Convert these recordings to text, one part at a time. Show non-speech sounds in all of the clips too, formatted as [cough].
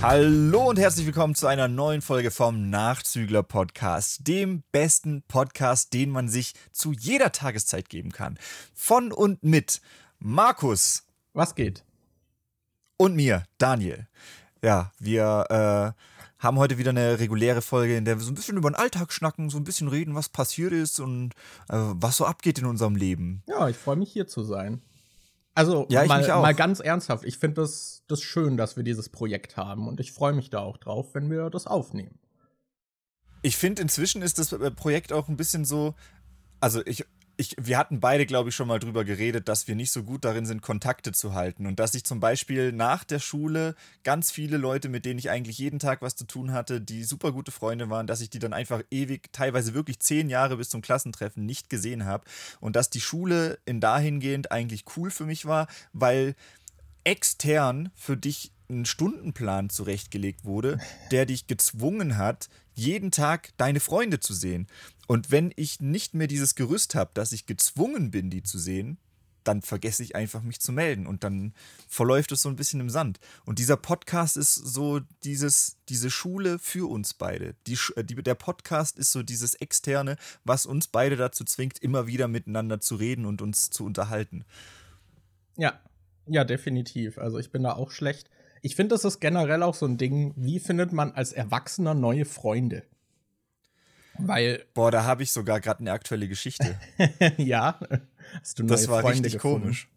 Hallo und herzlich willkommen zu einer neuen Folge vom Nachzügler Podcast, dem besten Podcast, den man sich zu jeder Tageszeit geben kann. Von und mit Markus. Was geht? Und mir, Daniel. Ja, wir äh, haben heute wieder eine reguläre Folge, in der wir so ein bisschen über den Alltag schnacken, so ein bisschen reden, was passiert ist und äh, was so abgeht in unserem Leben. Ja, ich freue mich hier zu sein. Also Ja, ich mal, mich auch. mal ganz ernsthaft, ich finde das, das schön, dass wir dieses Projekt haben und ich freue mich da auch drauf, wenn wir das aufnehmen. Ich finde, inzwischen ist das äh, Projekt auch ein bisschen so. Also, ich, ich, wir hatten beide, glaube ich, schon mal drüber geredet, dass wir nicht so gut darin sind, Kontakte zu halten. Und dass ich zum Beispiel nach der Schule ganz viele Leute, mit denen ich eigentlich jeden Tag was zu tun hatte, die super gute Freunde waren, dass ich die dann einfach ewig, teilweise wirklich zehn Jahre bis zum Klassentreffen nicht gesehen habe. Und dass die Schule in dahingehend eigentlich cool für mich war, weil extern für dich ein Stundenplan zurechtgelegt wurde, der dich gezwungen hat, jeden Tag deine Freunde zu sehen. Und wenn ich nicht mehr dieses Gerüst habe, dass ich gezwungen bin, die zu sehen, dann vergesse ich einfach, mich zu melden. Und dann verläuft es so ein bisschen im Sand. Und dieser Podcast ist so dieses, diese Schule für uns beide. Die, äh, die, der Podcast ist so dieses Externe, was uns beide dazu zwingt, immer wieder miteinander zu reden und uns zu unterhalten. Ja, ja, definitiv. Also ich bin da auch schlecht. Ich finde, das ist generell auch so ein Ding, wie findet man als Erwachsener neue Freunde? Weil, Boah, da habe ich sogar gerade eine aktuelle Geschichte. [laughs] ja, hast du neue Das war Freunde richtig gefunden. komisch.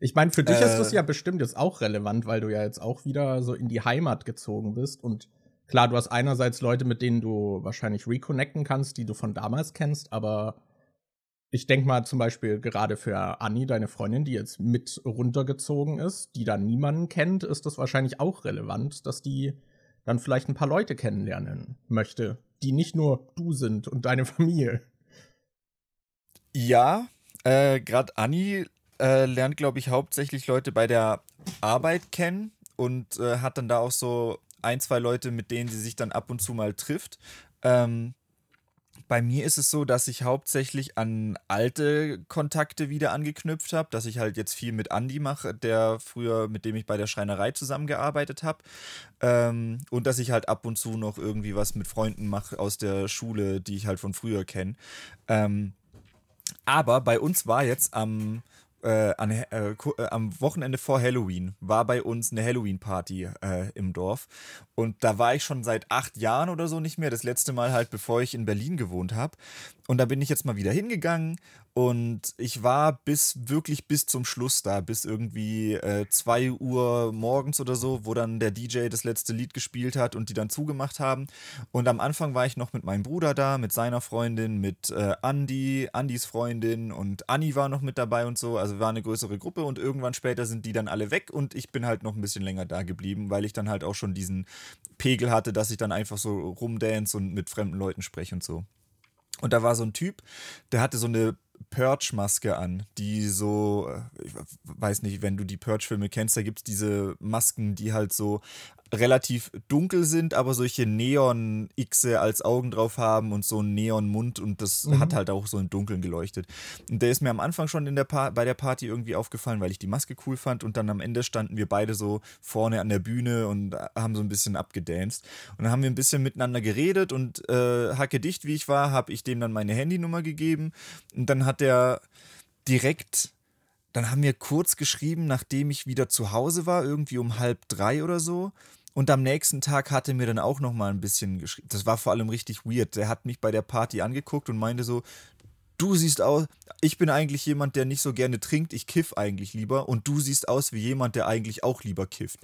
Ich meine, für dich ist Äh. das ja bestimmt jetzt auch relevant, weil du ja jetzt auch wieder so in die Heimat gezogen bist. Und klar, du hast einerseits Leute, mit denen du wahrscheinlich reconnecten kannst, die du von damals kennst, aber ich denke mal zum Beispiel gerade für Anni, deine Freundin, die jetzt mit runtergezogen ist, die da niemanden kennt, ist das wahrscheinlich auch relevant, dass die dann vielleicht ein paar Leute kennenlernen möchte, die nicht nur du sind und deine [laughs] Familie. Ja, äh, gerade Anni äh, lernt, glaube ich, hauptsächlich Leute bei der Arbeit kennen und äh, hat dann da auch so ein, zwei Leute, mit denen sie sich dann ab und zu mal trifft. Ähm, bei mir ist es so, dass ich hauptsächlich an alte Kontakte wieder angeknüpft habe, dass ich halt jetzt viel mit Andi mache, der früher, mit dem ich bei der Schreinerei zusammengearbeitet habe. Ähm, und dass ich halt ab und zu noch irgendwie was mit Freunden mache aus der Schule, die ich halt von früher kenne. Ähm, aber bei uns war jetzt am, äh, an, äh, äh, am Wochenende vor Halloween, war bei uns eine Halloween-Party äh, im Dorf. Und da war ich schon seit acht Jahren oder so nicht mehr. Das letzte Mal halt, bevor ich in Berlin gewohnt habe. Und da bin ich jetzt mal wieder hingegangen. Und ich war bis wirklich bis zum Schluss da, bis irgendwie äh, 2 Uhr morgens oder so, wo dann der DJ das letzte Lied gespielt hat und die dann zugemacht haben. Und am Anfang war ich noch mit meinem Bruder da, mit seiner Freundin, mit äh, Andi, Andis Freundin und Anni war noch mit dabei und so. Also war eine größere Gruppe und irgendwann später sind die dann alle weg und ich bin halt noch ein bisschen länger da geblieben, weil ich dann halt auch schon diesen Pegel hatte, dass ich dann einfach so rumdance und mit fremden Leuten spreche und so. Und da war so ein Typ, der hatte so eine Purge-Maske an, die so, äh, ich weiß nicht, wenn du die Purge-Filme kennst, da gibt es diese Masken, die halt so relativ dunkel sind, aber solche Neon-Xe als Augen drauf haben und so einen Neon-Mund und das Mhm. hat halt auch so im Dunkeln geleuchtet. Und der ist mir am Anfang schon in der pa bei der Party irgendwie aufgefallen, weil ich die Maske cool fand und dann am Ende standen wir beide so vorne an der Bühne und haben so ein bisschen abgedanced. Und dann haben wir ein bisschen miteinander geredet und äh, hacke dicht wie ich war, habe ich dem dann meine Handynummer gegeben und dann hat der direkt dann haben wir kurz geschrieben, nachdem ich wieder zu Hause war, irgendwie um halb drei oder so. Und am nächsten Tag hatte mir dann auch noch mal ein bisschen geschrieben. Das war vor allem richtig weird. Der hat mich bei der Party angeguckt und meinte so, du siehst aus, ich bin eigentlich jemand, der nicht so gerne trinkt, ich kiff eigentlich lieber und du siehst aus wie jemand, der eigentlich auch lieber kifft.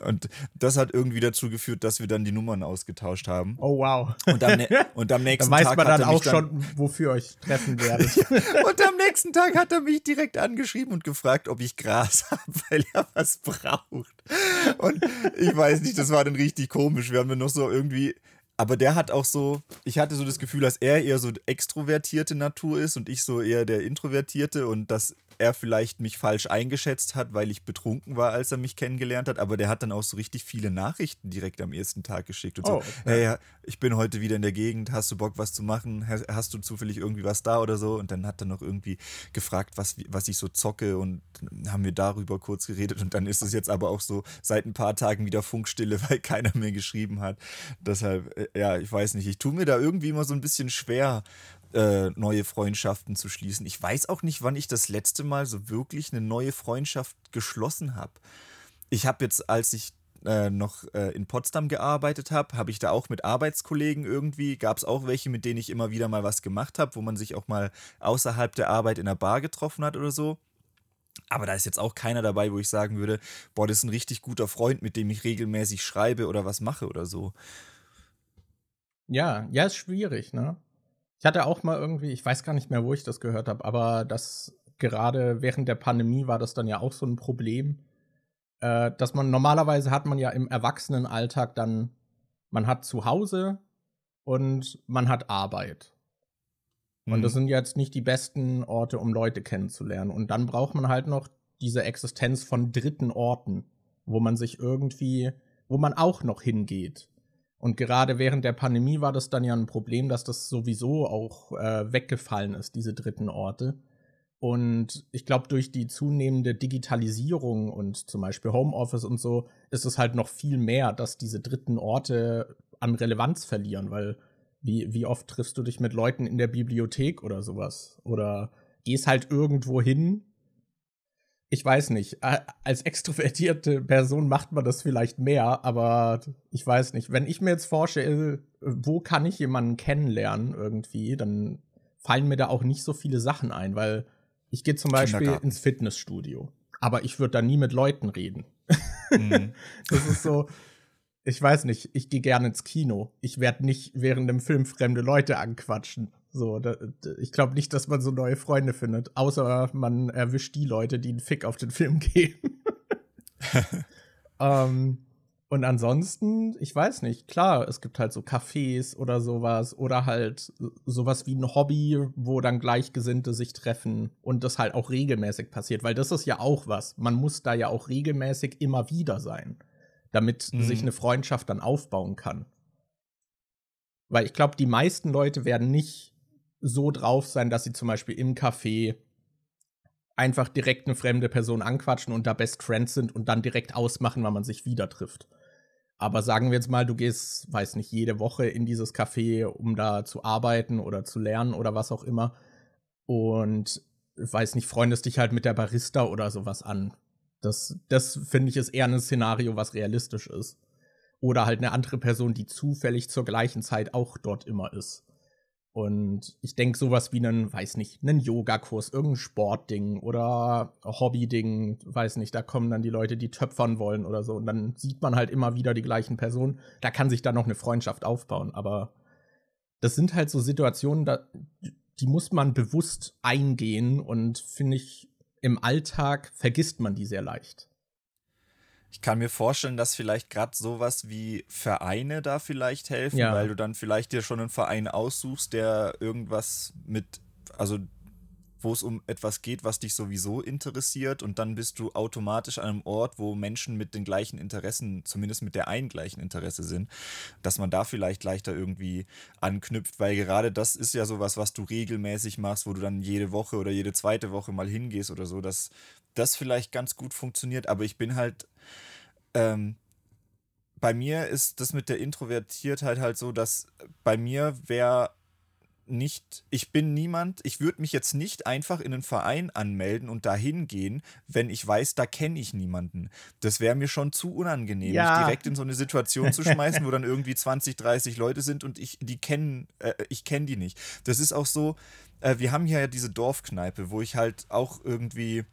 Und das hat irgendwie dazu geführt, dass wir dann die Nummern ausgetauscht haben. Oh wow. Und am, [laughs] und am Da nächsten weiß Tag man hat dann er mich auch schon, wofür euch treffen werdet. [laughs] und am nächsten Tag hat er mich direkt angeschrieben und gefragt, ob ich Gras [laughs] habe, weil er was braucht. Und ich weiß nicht, das war dann richtig komisch. Wir haben dann noch so irgendwie. Aber der hat auch so, ich hatte so das Gefühl, dass er eher so extrovertierte Natur ist und ich so eher der Introvertierte und dass er vielleicht mich falsch eingeschätzt hat, weil ich betrunken war, als er mich kennengelernt hat. Aber der hat dann auch so richtig viele Nachrichten direkt am ersten Tag geschickt und so: oh, okay. Hey, ich bin heute wieder in der Gegend, hast du Bock, was zu machen? Hast du zufällig irgendwie was da oder so? Und dann hat er noch irgendwie gefragt, was, was ich so zocke und haben wir darüber kurz geredet. Und dann ist es jetzt aber auch so seit ein paar Tagen wieder Funkstille, [laughs] weil keiner mehr geschrieben hat. Deshalb, äh, ja, ich weiß nicht, ich tue mir da irgendwie immer so ein bisschen schwer, äh, neue Freundschaften zu schließen. Ich weiß auch nicht, wann ich das letzte Mal so wirklich eine neue Freundschaft geschlossen habe. Ich habe jetzt, als ich äh, noch äh, in Potsdam gearbeitet habe, habe ich da auch mit Arbeitskollegen irgendwie, gab es auch welche, mit denen ich immer wieder mal was gemacht habe, wo man sich auch mal außerhalb der Arbeit in einer Bar getroffen hat oder so. Aber da ist jetzt auch keiner dabei, wo ich sagen würde, boah, das ist ein richtig guter Freund, mit dem ich regelmäßig schreibe oder was mache oder so. Ja, ja, ist schwierig, ne? Ich hatte auch mal irgendwie, ich weiß gar nicht mehr, wo ich das gehört habe, aber das gerade während der Pandemie war das dann ja auch so ein Problem, äh, dass man normalerweise hat man ja im Erwachsenenalltag dann, man hat zu Hause und man hat Arbeit. Mhm. Und das mhm. sind jetzt nicht die besten Orte, um Leute kennenzulernen. Und dann braucht man halt noch diese Existenz von dritten Orten, wo man sich irgendwie, wo man auch noch hingeht. Und gerade während der Pandemie war das dann ja ein Problem, dass das sowieso auch äh, weggefallen ist, diese dritten Orte. Und ich glaube, durch die zunehmende Digitalisierung und zum Beispiel Homeoffice und so ist es halt noch viel mehr, dass diese dritten Orte an Relevanz verlieren, weil wie, wie oft triffst du dich mit Leuten in der Bibliothek oder sowas? Oder gehst halt irgendwo hin ich weiß nicht, als extrovertierte Person macht man das vielleicht mehr, aber ich weiß nicht. Wenn ich mir jetzt vorstelle, wo kann ich jemanden kennenlernen irgendwie, dann fallen mir da auch nicht so viele Sachen ein, weil ich gehe zum Beispiel ins Fitnessstudio, aber ich würde da nie mit Leuten reden. Mhm. [laughs] das ist so, ich weiß nicht, ich gehe gerne ins Kino. Ich werde nicht während dem Film fremde Leute anquatschen. So, da, ich glaube nicht, dass man so neue Freunde findet, außer man erwischt die Leute, die einen Fick auf den Film [laughs] geben. [laughs] ähm, und ansonsten, ich weiß nicht, klar, es gibt halt so Cafés oder sowas oder halt sowas wie ein Hobby, wo dann Gleichgesinnte sich treffen und das halt auch regelmäßig passiert, weil das ist ja auch was. Man muss da ja auch regelmäßig immer wieder sein damit mhm. sich eine Freundschaft dann aufbauen kann. Weil ich glaube, die meisten Leute werden nicht so drauf sein, dass sie zum Beispiel im Café einfach direkt eine fremde Person anquatschen und da Best Friends sind und dann direkt ausmachen, wann man sich wieder trifft. Aber sagen wir jetzt mal, du gehst, weiß nicht, jede Woche in dieses Café, um da zu arbeiten oder zu lernen oder was auch immer. Und weiß nicht, freundest dich halt mit der Barista oder sowas an. Das, das finde ich ist eher ein Szenario, was realistisch ist. Oder halt eine andere Person, die zufällig zur gleichen Zeit auch dort immer ist. Und ich denke, sowas wie einen, weiß nicht, einen Yogakurs, irgendein Sportding oder Hobbyding, weiß nicht, da kommen dann die Leute, die töpfern wollen oder so. Und dann sieht man halt immer wieder die gleichen Personen. Da kann sich dann noch eine Freundschaft aufbauen. Aber das sind halt so Situationen, da, die muss man bewusst eingehen und finde ich im Alltag vergisst man die sehr leicht. Ich kann mir vorstellen, dass vielleicht gerade sowas wie Vereine da vielleicht helfen, ja. weil du dann vielleicht dir schon einen Verein aussuchst, der irgendwas mit, also wo es um etwas geht, was dich sowieso interessiert und dann bist du automatisch an einem Ort, wo Menschen mit den gleichen Interessen, zumindest mit der einen gleichen Interesse sind, dass man da vielleicht leichter irgendwie anknüpft, weil gerade das ist ja sowas, was du regelmäßig machst, wo du dann jede Woche oder jede zweite Woche mal hingehst oder so, dass das vielleicht ganz gut funktioniert, aber ich bin halt ähm, bei mir ist das mit der Introvertiertheit halt so, dass bei mir wäre nicht, ich bin niemand, ich würde mich jetzt nicht einfach in einen Verein anmelden und dahin gehen, wenn ich weiß, da kenne ich niemanden. Das wäre mir schon zu unangenehm, ja. mich direkt in so eine Situation zu schmeißen, wo dann [laughs] irgendwie 20, 30 Leute sind und ich die kennen, äh, ich kenne die nicht. Das ist auch so, äh, wir haben hier ja diese Dorfkneipe, wo ich halt auch irgendwie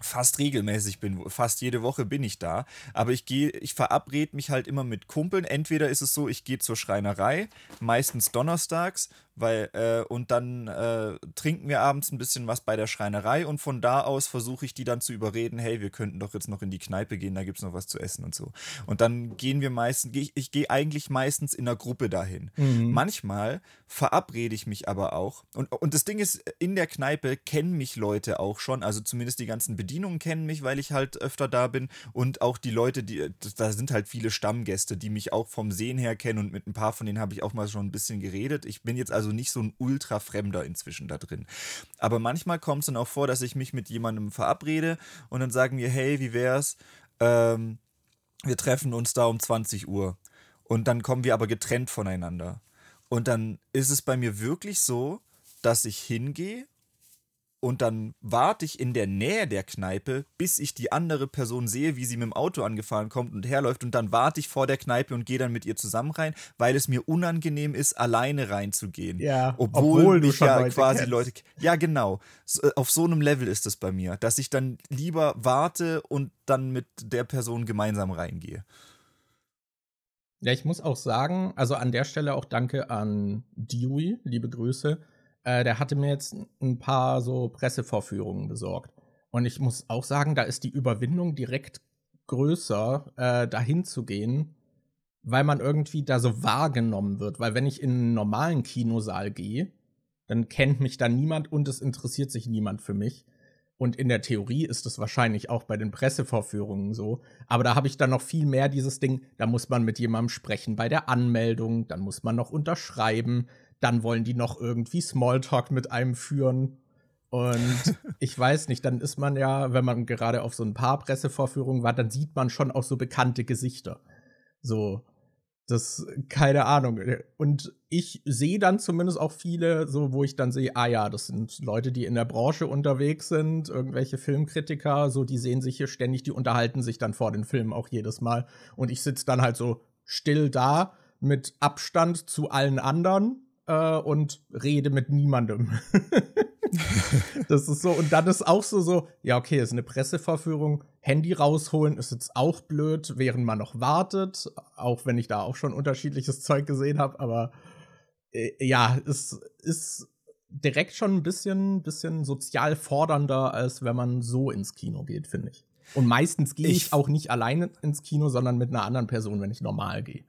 fast regelmäßig bin, fast jede Woche bin ich da, aber ich gehe, ich verabrede mich halt immer mit Kumpeln. Entweder ist es so, ich gehe zur Schreinerei, meistens donnerstags, weil äh, und dann äh, trinken wir abends ein bisschen was bei der Schreinerei und von da aus versuche ich die dann zu überreden, hey, wir könnten doch jetzt noch in die Kneipe gehen, da gibt es noch was zu essen und so. Und dann gehen wir meistens, ich, ich gehe eigentlich meistens in einer Gruppe dahin. Mhm. Manchmal verabrede ich mich aber auch und, und das Ding ist, in der Kneipe kennen mich Leute auch schon, also zumindest die ganzen Bedienungen kennen mich, weil ich halt öfter da bin und auch die Leute, die, da sind halt viele Stammgäste, die mich auch vom Sehen her kennen und mit ein paar von denen habe ich auch mal schon ein bisschen geredet. Ich bin jetzt also nicht so ein Ultra-Fremder inzwischen da drin. Aber manchmal kommt es dann auch vor, dass ich mich mit jemandem verabrede und dann sagen wir, hey, wie wär's? Ähm, wir treffen uns da um 20 Uhr. Und dann kommen wir aber getrennt voneinander. Und dann ist es bei mir wirklich so, dass ich hingehe und dann warte ich in der Nähe der Kneipe, bis ich die andere Person sehe, wie sie mit dem Auto angefahren kommt und herläuft. Und dann warte ich vor der Kneipe und gehe dann mit ihr zusammen rein, weil es mir unangenehm ist, alleine reinzugehen. Ja, obwohl, obwohl mich ja Leute quasi kennst. Leute. Ja, genau. Äh, auf so einem Level ist es bei mir, dass ich dann lieber warte und dann mit der Person gemeinsam reingehe. Ja, ich muss auch sagen, also an der Stelle auch danke an Dewey, liebe Grüße äh, der hatte mir jetzt ein paar so Pressevorführungen besorgt. Und ich muss auch sagen, da ist die Überwindung direkt größer, äh, dahin zu gehen, weil man irgendwie da so wahrgenommen wird. Weil wenn ich in einen normalen Kinosaal gehe, dann kennt mich da niemand und es interessiert sich niemand für mich. Und in der Theorie ist es wahrscheinlich auch bei den Pressevorführungen so. Aber da habe ich dann noch viel mehr dieses Ding, da muss man mit jemandem sprechen bei der Anmeldung, dann muss man noch unterschreiben, dann wollen die noch irgendwie Smalltalk mit einem führen. Und [laughs] ich weiß nicht, dann ist man ja, wenn man gerade auf so ein paar Pressevorführungen war, dann sieht man schon auch so bekannte Gesichter. So, das, keine Ahnung. Und ich sehe dann zumindest auch viele, so, wo ich dann sehe, ah ja, das sind Leute, die in der Branche unterwegs sind, irgendwelche Filmkritiker, so, die sehen sich hier ständig, die unterhalten sich dann vor den Filmen auch jedes Mal. Und ich sitze dann halt so still da mit Abstand zu allen anderen äh, und rede mit niemandem. [laughs] das ist so, und dann ist auch so, so, ja, okay, ist eine Presseverführung, Handy rausholen ist jetzt auch blöd, während man noch wartet, auch wenn ich da auch schon unterschiedliches [laughs] Zeug gesehen habe, aber äh, ja, es ist direkt schon ein bisschen, bisschen sozial fordernder, als wenn man so ins Kino geht, finde ich. Und meistens gehe ich, ich auch nicht alleine ins Kino, sondern mit einer anderen Person, wenn ich normal gehe.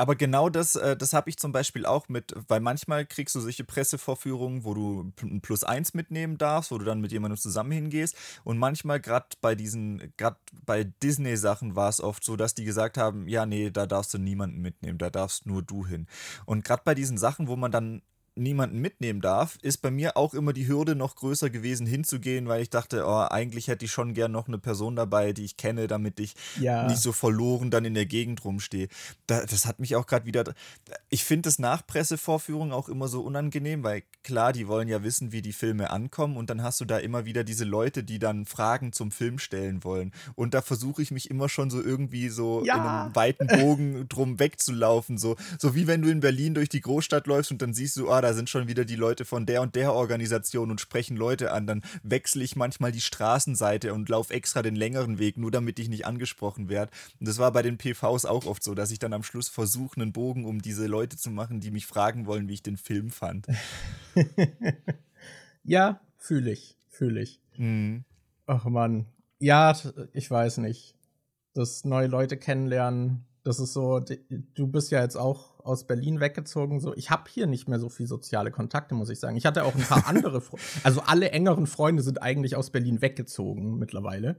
Aber genau das, äh, das habe ich zum Beispiel auch mit, weil manchmal kriegst du solche Pressevorführungen, wo du ein Plus eins mitnehmen darfst, wo du dann mit jemandem zusammen hingehst. Und manchmal, gerade bei diesen, gerade bei Disney-Sachen war es oft so, dass die gesagt haben, ja, nee, da darfst du niemanden mitnehmen, da darfst nur du hin. Und gerade bei diesen Sachen, wo man dann niemanden mitnehmen darf, ist bei mir auch immer die Hürde noch größer gewesen, hinzugehen, weil ich dachte, oh, eigentlich hätte ich schon gern noch eine Person dabei, die ich kenne, damit ich ja. nicht so verloren dann in der Gegend rumstehe. Da, das hat mich auch gerade wieder. Ich finde das nach Pressevorführung auch immer so unangenehm, weil klar, die wollen ja wissen, wie die Filme ankommen und dann hast du da immer wieder diese Leute, die dann Fragen zum Film stellen wollen. Und da versuche ich mich immer schon so irgendwie so ja. in einem weiten Bogen drum wegzulaufen. So, so wie wenn du in Berlin durch die Großstadt läufst und dann siehst du, ah, da sind schon wieder die Leute von der und der Organisation und sprechen Leute an. Dann wechsle ich manchmal die Straßenseite und laufe extra den längeren Weg, nur damit ich nicht angesprochen werde. Und das war bei den PVs auch oft so, dass ich dann am Schluss versuche, einen Bogen um diese Leute zu machen, die mich fragen wollen, wie ich den Film fand. [laughs] ja, fühle ich, fühle ich. Mhm. Ach man. Ja, ich weiß nicht. Das neue Leute kennenlernen, das ist so, du bist ja jetzt auch aus Berlin weggezogen. So, ich habe hier nicht mehr so viel soziale Kontakte, muss ich sagen. Ich hatte auch ein paar andere, Fre [laughs] also alle engeren Freunde sind eigentlich aus Berlin weggezogen mittlerweile.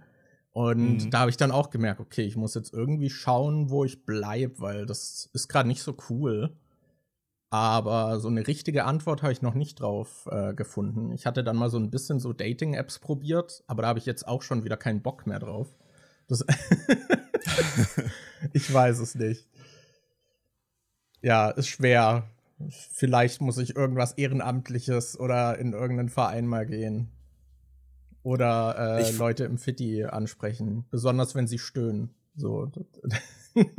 Und mhm. da habe ich dann auch gemerkt, okay, ich muss jetzt irgendwie schauen, wo ich bleibe, weil das ist gerade nicht so cool. Aber so eine richtige Antwort habe ich noch nicht drauf äh, gefunden. Ich hatte dann mal so ein bisschen so Dating-Apps probiert, aber da habe ich jetzt auch schon wieder keinen Bock mehr drauf. [laughs] [laughs] Ich weiß es nicht. Ja, ist schwer. Vielleicht muss ich irgendwas Ehrenamtliches oder in irgendeinen Verein mal gehen. Oder äh, Leute im Fitti ansprechen. Besonders wenn sie stöhnen. So. [laughs] [laughs]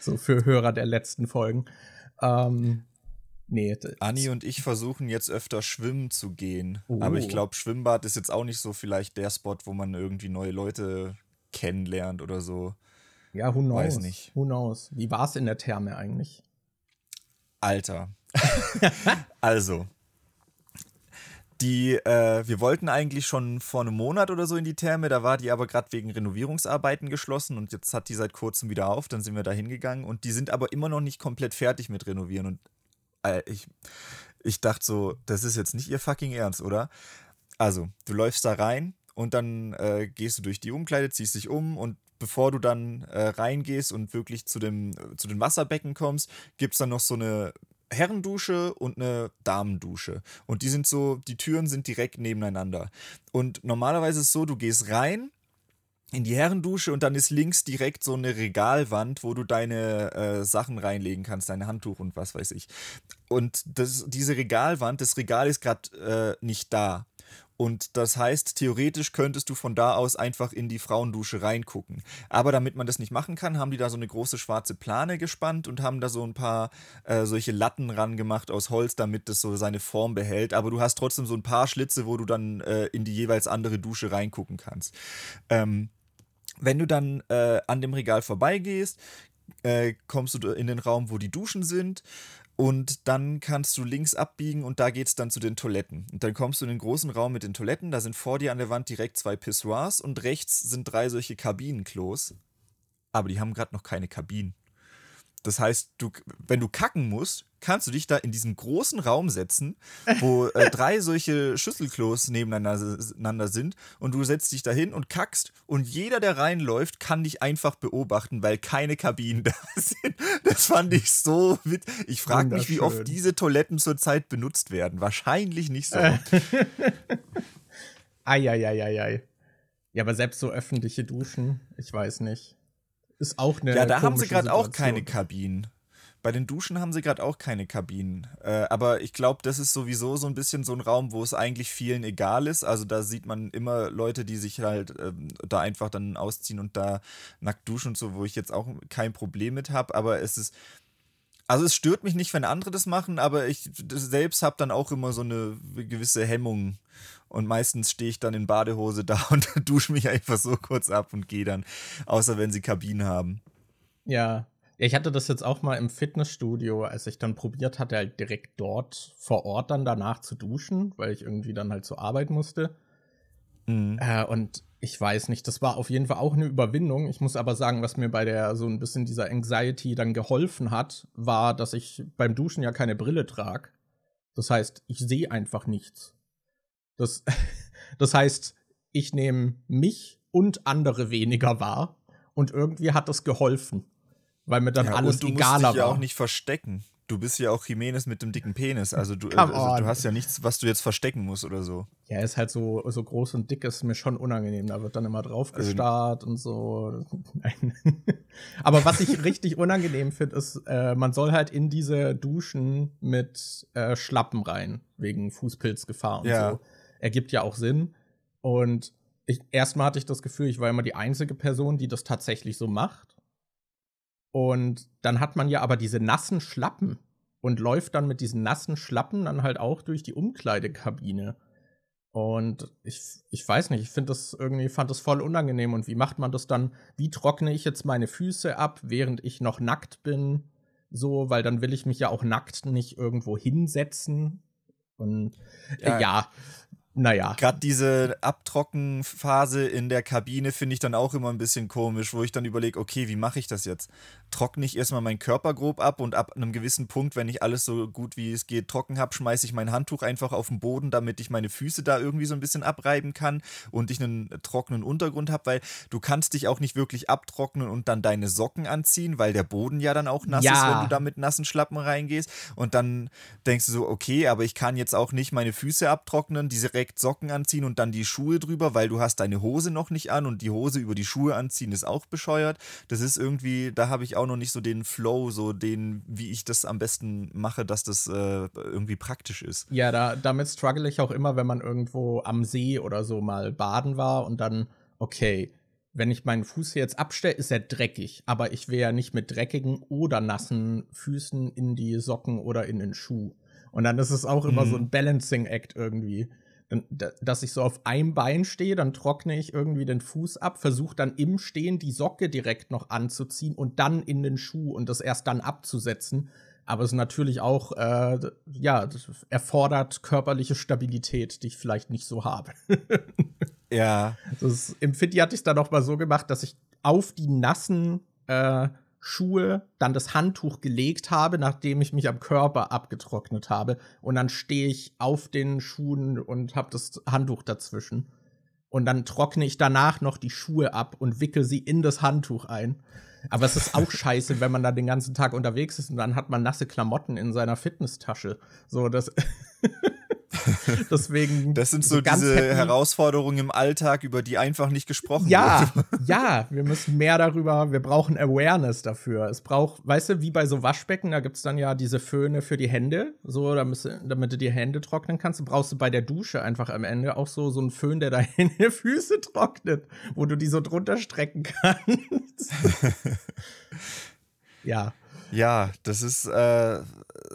so für Hörer der letzten Folgen. Ähm, nee. Anni und ich versuchen jetzt öfter schwimmen zu gehen. Oh. Aber ich glaube, Schwimmbad ist jetzt auch nicht so vielleicht der Spot, wo man irgendwie neue Leute kennenlernt oder so. Ja, who knows? Weiß nicht. Who knows? Wie war es in der Therme eigentlich? Alter. [laughs] also, die, äh, wir wollten eigentlich schon vor einem Monat oder so in die Therme, da war die aber gerade wegen Renovierungsarbeiten geschlossen und jetzt hat die seit kurzem wieder auf, dann sind wir da hingegangen und die sind aber immer noch nicht komplett fertig mit Renovieren und äh, ich, ich dachte so, das ist jetzt nicht ihr fucking Ernst, oder? Also, du läufst da rein und dann äh, gehst du durch die Umkleide, ziehst dich um und bevor du dann äh, reingehst und wirklich zu, dem, zu den Wasserbecken kommst, gibt es dann noch so eine Herrendusche und eine Damendusche. Und die sind so, die Türen sind direkt nebeneinander. Und normalerweise ist es so, du gehst rein in die Herrendusche und dann ist links direkt so eine Regalwand, wo du deine äh, Sachen reinlegen kannst, dein Handtuch und was weiß ich. Und das, diese Regalwand, das Regal ist gerade äh, nicht da. Und das heißt, theoretisch könntest du von da aus einfach in die Frauendusche reingucken. Aber damit man das nicht machen kann, haben die da so eine große schwarze Plane gespannt und haben da so ein paar äh, solche Latten ran gemacht aus Holz, damit das so seine Form behält. Aber du hast trotzdem so ein paar Schlitze, wo du dann äh, in die jeweils andere Dusche reingucken kannst. Ähm, wenn du dann äh, an dem Regal vorbeigehst, äh, kommst du in den Raum, wo die Duschen sind und dann kannst du links abbiegen und da geht es dann zu den Toiletten. Und dann kommst du in den großen Raum mit den Toiletten. Da sind vor dir an der Wand direkt zwei Pissoirs und rechts sind drei solche Kabinenklos. Aber die haben gerade noch keine Kabinen. Das heißt, du, wenn du kacken musst, kannst du dich da in diesen großen Raum setzen, wo äh, [laughs] drei solche Schüsselklos nebeneinander sind und du setzt dich da hin und kackst und jeder, der reinläuft, kann dich einfach beobachten, weil keine Kabinen [laughs] da sind. Das fand ich so witzig. Ich frage mich, wie oft diese Toiletten zurzeit benutzt werden. Wahrscheinlich nicht so. [laughs] Eieieiei. Ja, aber selbst so öffentliche Duschen, ich weiß nicht. Ist auch eine. Ja, da haben sie gerade auch keine Kabinen. Bei den Duschen haben sie gerade auch keine Kabinen. Äh, aber ich glaube, das ist sowieso so ein bisschen so ein Raum, wo es eigentlich vielen egal ist. Also da sieht man immer Leute, die sich halt ähm, da einfach dann ausziehen und da nackt duschen und so, wo ich jetzt auch kein Problem mit habe. Aber es ist. Also es stört mich nicht, wenn andere das machen, aber ich selbst habe dann auch immer so eine gewisse Hemmung und meistens stehe ich dann in Badehose [laughs] da und dusche mich einfach so kurz ab und gehe dann, außer wenn sie Kabinen haben. Ja. Ich hatte das jetzt auch mal im Fitnessstudio, als ich dann probiert hatte, halt direkt dort vor Ort dann danach zu duschen, weil ich irgendwie dann halt zur Arbeit musste. Mhm. Äh, und ich weiß nicht, das war auf jeden Fall auch eine Überwindung. Ich muss aber sagen, was mir bei der so ein bisschen dieser Anxiety dann geholfen hat, war, dass ich beim Duschen ja keine Brille trage. Das heißt, ich sehe einfach nichts. Das, [laughs] das heißt, ich nehme mich und andere weniger wahr und irgendwie hat das geholfen, weil mir dann ja, alles und du egaler musst dich ja auch nicht verstecken. Du bist ja auch Jimenez mit dem dicken Penis. Also du, also du hast ja nichts, was du jetzt verstecken musst oder so. Ja, er ist halt so, so groß und dick, ist mir schon unangenehm. Da wird dann immer drauf also gestarrt also, und so. [laughs] [laughs] Aber was ich richtig unangenehm finde, ist, äh, man soll halt in diese Duschen mit äh, Schlappen rein, wegen Fußpilzgefahr und ja. so ergibt ja auch Sinn. Und ich, erstmal hatte ich das Gefühl, ich war immer die einzige Person, die das tatsächlich so macht. Und dann hat man ja aber diese nassen Schlappen und läuft dann mit diesen nassen Schlappen dann halt auch durch die Umkleidekabine. Und ich, ich weiß nicht, ich finde das irgendwie, fand das voll unangenehm. Und wie macht man das dann? Wie trockne ich jetzt meine Füße ab, während ich noch nackt bin? So, weil dann will ich mich ja auch nackt nicht irgendwo hinsetzen. Und äh, ja, ja naja. Gerade diese Abtrockenphase in der Kabine finde ich dann auch immer ein bisschen komisch, wo ich dann überlege, okay, wie mache ich das jetzt? Trockne ich erstmal meinen Körper grob ab und ab einem gewissen Punkt, wenn ich alles so gut wie es geht trocken habe, schmeiße ich mein Handtuch einfach auf den Boden, damit ich meine Füße da irgendwie so ein bisschen abreiben kann und ich einen trockenen Untergrund habe, weil du kannst dich auch nicht wirklich abtrocknen und dann deine Socken anziehen, weil der Boden ja dann auch nass ja. ist, wenn du da mit nassen Schlappen reingehst und dann denkst du so, okay, aber ich kann jetzt auch nicht meine Füße abtrocknen, diese direkt Socken anziehen und dann die Schuhe drüber, weil du hast deine Hose noch nicht an und die Hose über die Schuhe anziehen ist auch bescheuert. Das ist irgendwie, da habe ich auch noch nicht so den Flow, so den, wie ich das am besten mache, dass das äh, irgendwie praktisch ist. Ja, da, damit struggle ich auch immer, wenn man irgendwo am See oder so mal baden war und dann, okay, wenn ich meinen Fuß hier jetzt abstelle, ist er dreckig. Aber ich will ja nicht mit dreckigen oder nassen Füßen in die Socken oder in den Schuh. Und dann ist es auch immer mhm. so ein Balancing-Act irgendwie dass ich so auf einem Bein stehe, dann trockne ich irgendwie den Fuß ab, versuche dann im Stehen die Socke direkt noch anzuziehen und dann in den Schuh und das erst dann abzusetzen. aber es natürlich auch, äh, ja, erfordert körperliche Stabilität, die ich vielleicht nicht so habe. [laughs] ja. Das, Im Fitti hatte ich es dann noch mal so gemacht, dass ich auf die nassen äh, Schuhe dann das Handtuch gelegt habe, nachdem ich mich am Körper abgetrocknet habe. Und dann stehe ich auf den Schuhen und habe das Handtuch dazwischen. Und dann trockne ich danach noch die Schuhe ab und wickel sie in das Handtuch ein. Aber es ist auch [laughs] scheiße, wenn man da den ganzen Tag unterwegs ist und dann hat man nasse Klamotten in seiner Fitnesstasche. So, das. [laughs] [laughs] Deswegen. Das sind so, so diese happy. Herausforderungen im Alltag, über die einfach nicht gesprochen ja, wird. [laughs] Ja, wir müssen mehr darüber, wir brauchen Awareness dafür. Es braucht, weißt du, wie bei so Waschbecken, da gibt es dann ja diese Föhne für die Hände, so, damit, damit du die Hände trocknen kannst. Du brauchst du bei der Dusche einfach am Ende auch so, so einen Föhn, der deine [laughs] Füße trocknet, wo du die so drunter strecken kannst. ja. Ja, das ist äh,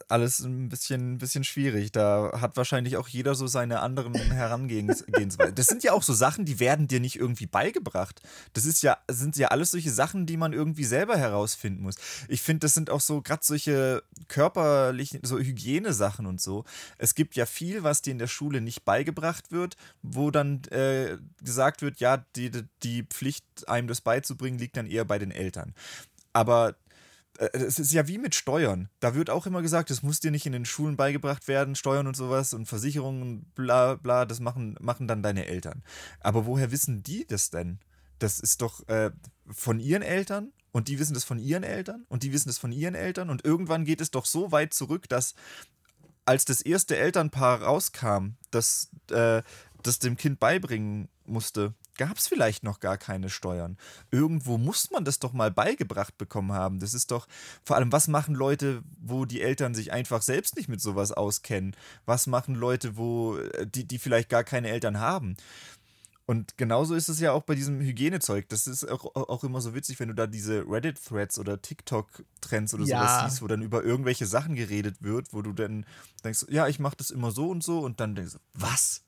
alles ein bisschen, ein bisschen schwierig. Da hat wahrscheinlich auch jeder so seine anderen Herangehensweisen. [laughs] Das sind ja auch so Sachen, die werden dir nicht irgendwie beigebracht. Das ist ja, sind ja alles solche Sachen, die man irgendwie selber herausfinden muss. Ich finde, das sind auch so gerade solche körperlichen, so Hygienesachen und so. Es gibt ja viel, was dir in der Schule nicht beigebracht wird, wo dann äh, gesagt wird, ja, die, die Pflicht, einem das beizubringen, liegt dann eher bei den Eltern. Aber es ist ja wie mit Steuern. Da wird auch immer gesagt, es muss dir nicht in den Schulen beigebracht werden, Steuern und sowas und Versicherungen, bla bla, das machen, machen dann deine Eltern. Aber woher wissen die das denn? Das ist doch äh, von ihren Eltern und die wissen das von ihren Eltern und die wissen das von ihren Eltern und irgendwann geht es doch so weit zurück, dass als das erste Elternpaar rauskam, das äh, das dem Kind beibringen musste, gab es vielleicht noch gar keine Steuern. Irgendwo muss man das doch mal beigebracht bekommen haben. Das ist doch, vor allem, was machen Leute, wo die Eltern sich einfach selbst nicht mit sowas auskennen? Was machen Leute, wo, äh, die, die vielleicht gar keine Eltern haben? Und genauso ist es ja auch bei diesem Hygienezeug. Das ist auch, auch immer so witzig, wenn du da diese Reddit-Threads oder TikTok-Trends oder ja. sowas siehst, wo dann über irgendwelche Sachen geredet wird, wo du dann denkst, ja, ich mach das immer so und so und dann denkst du, was?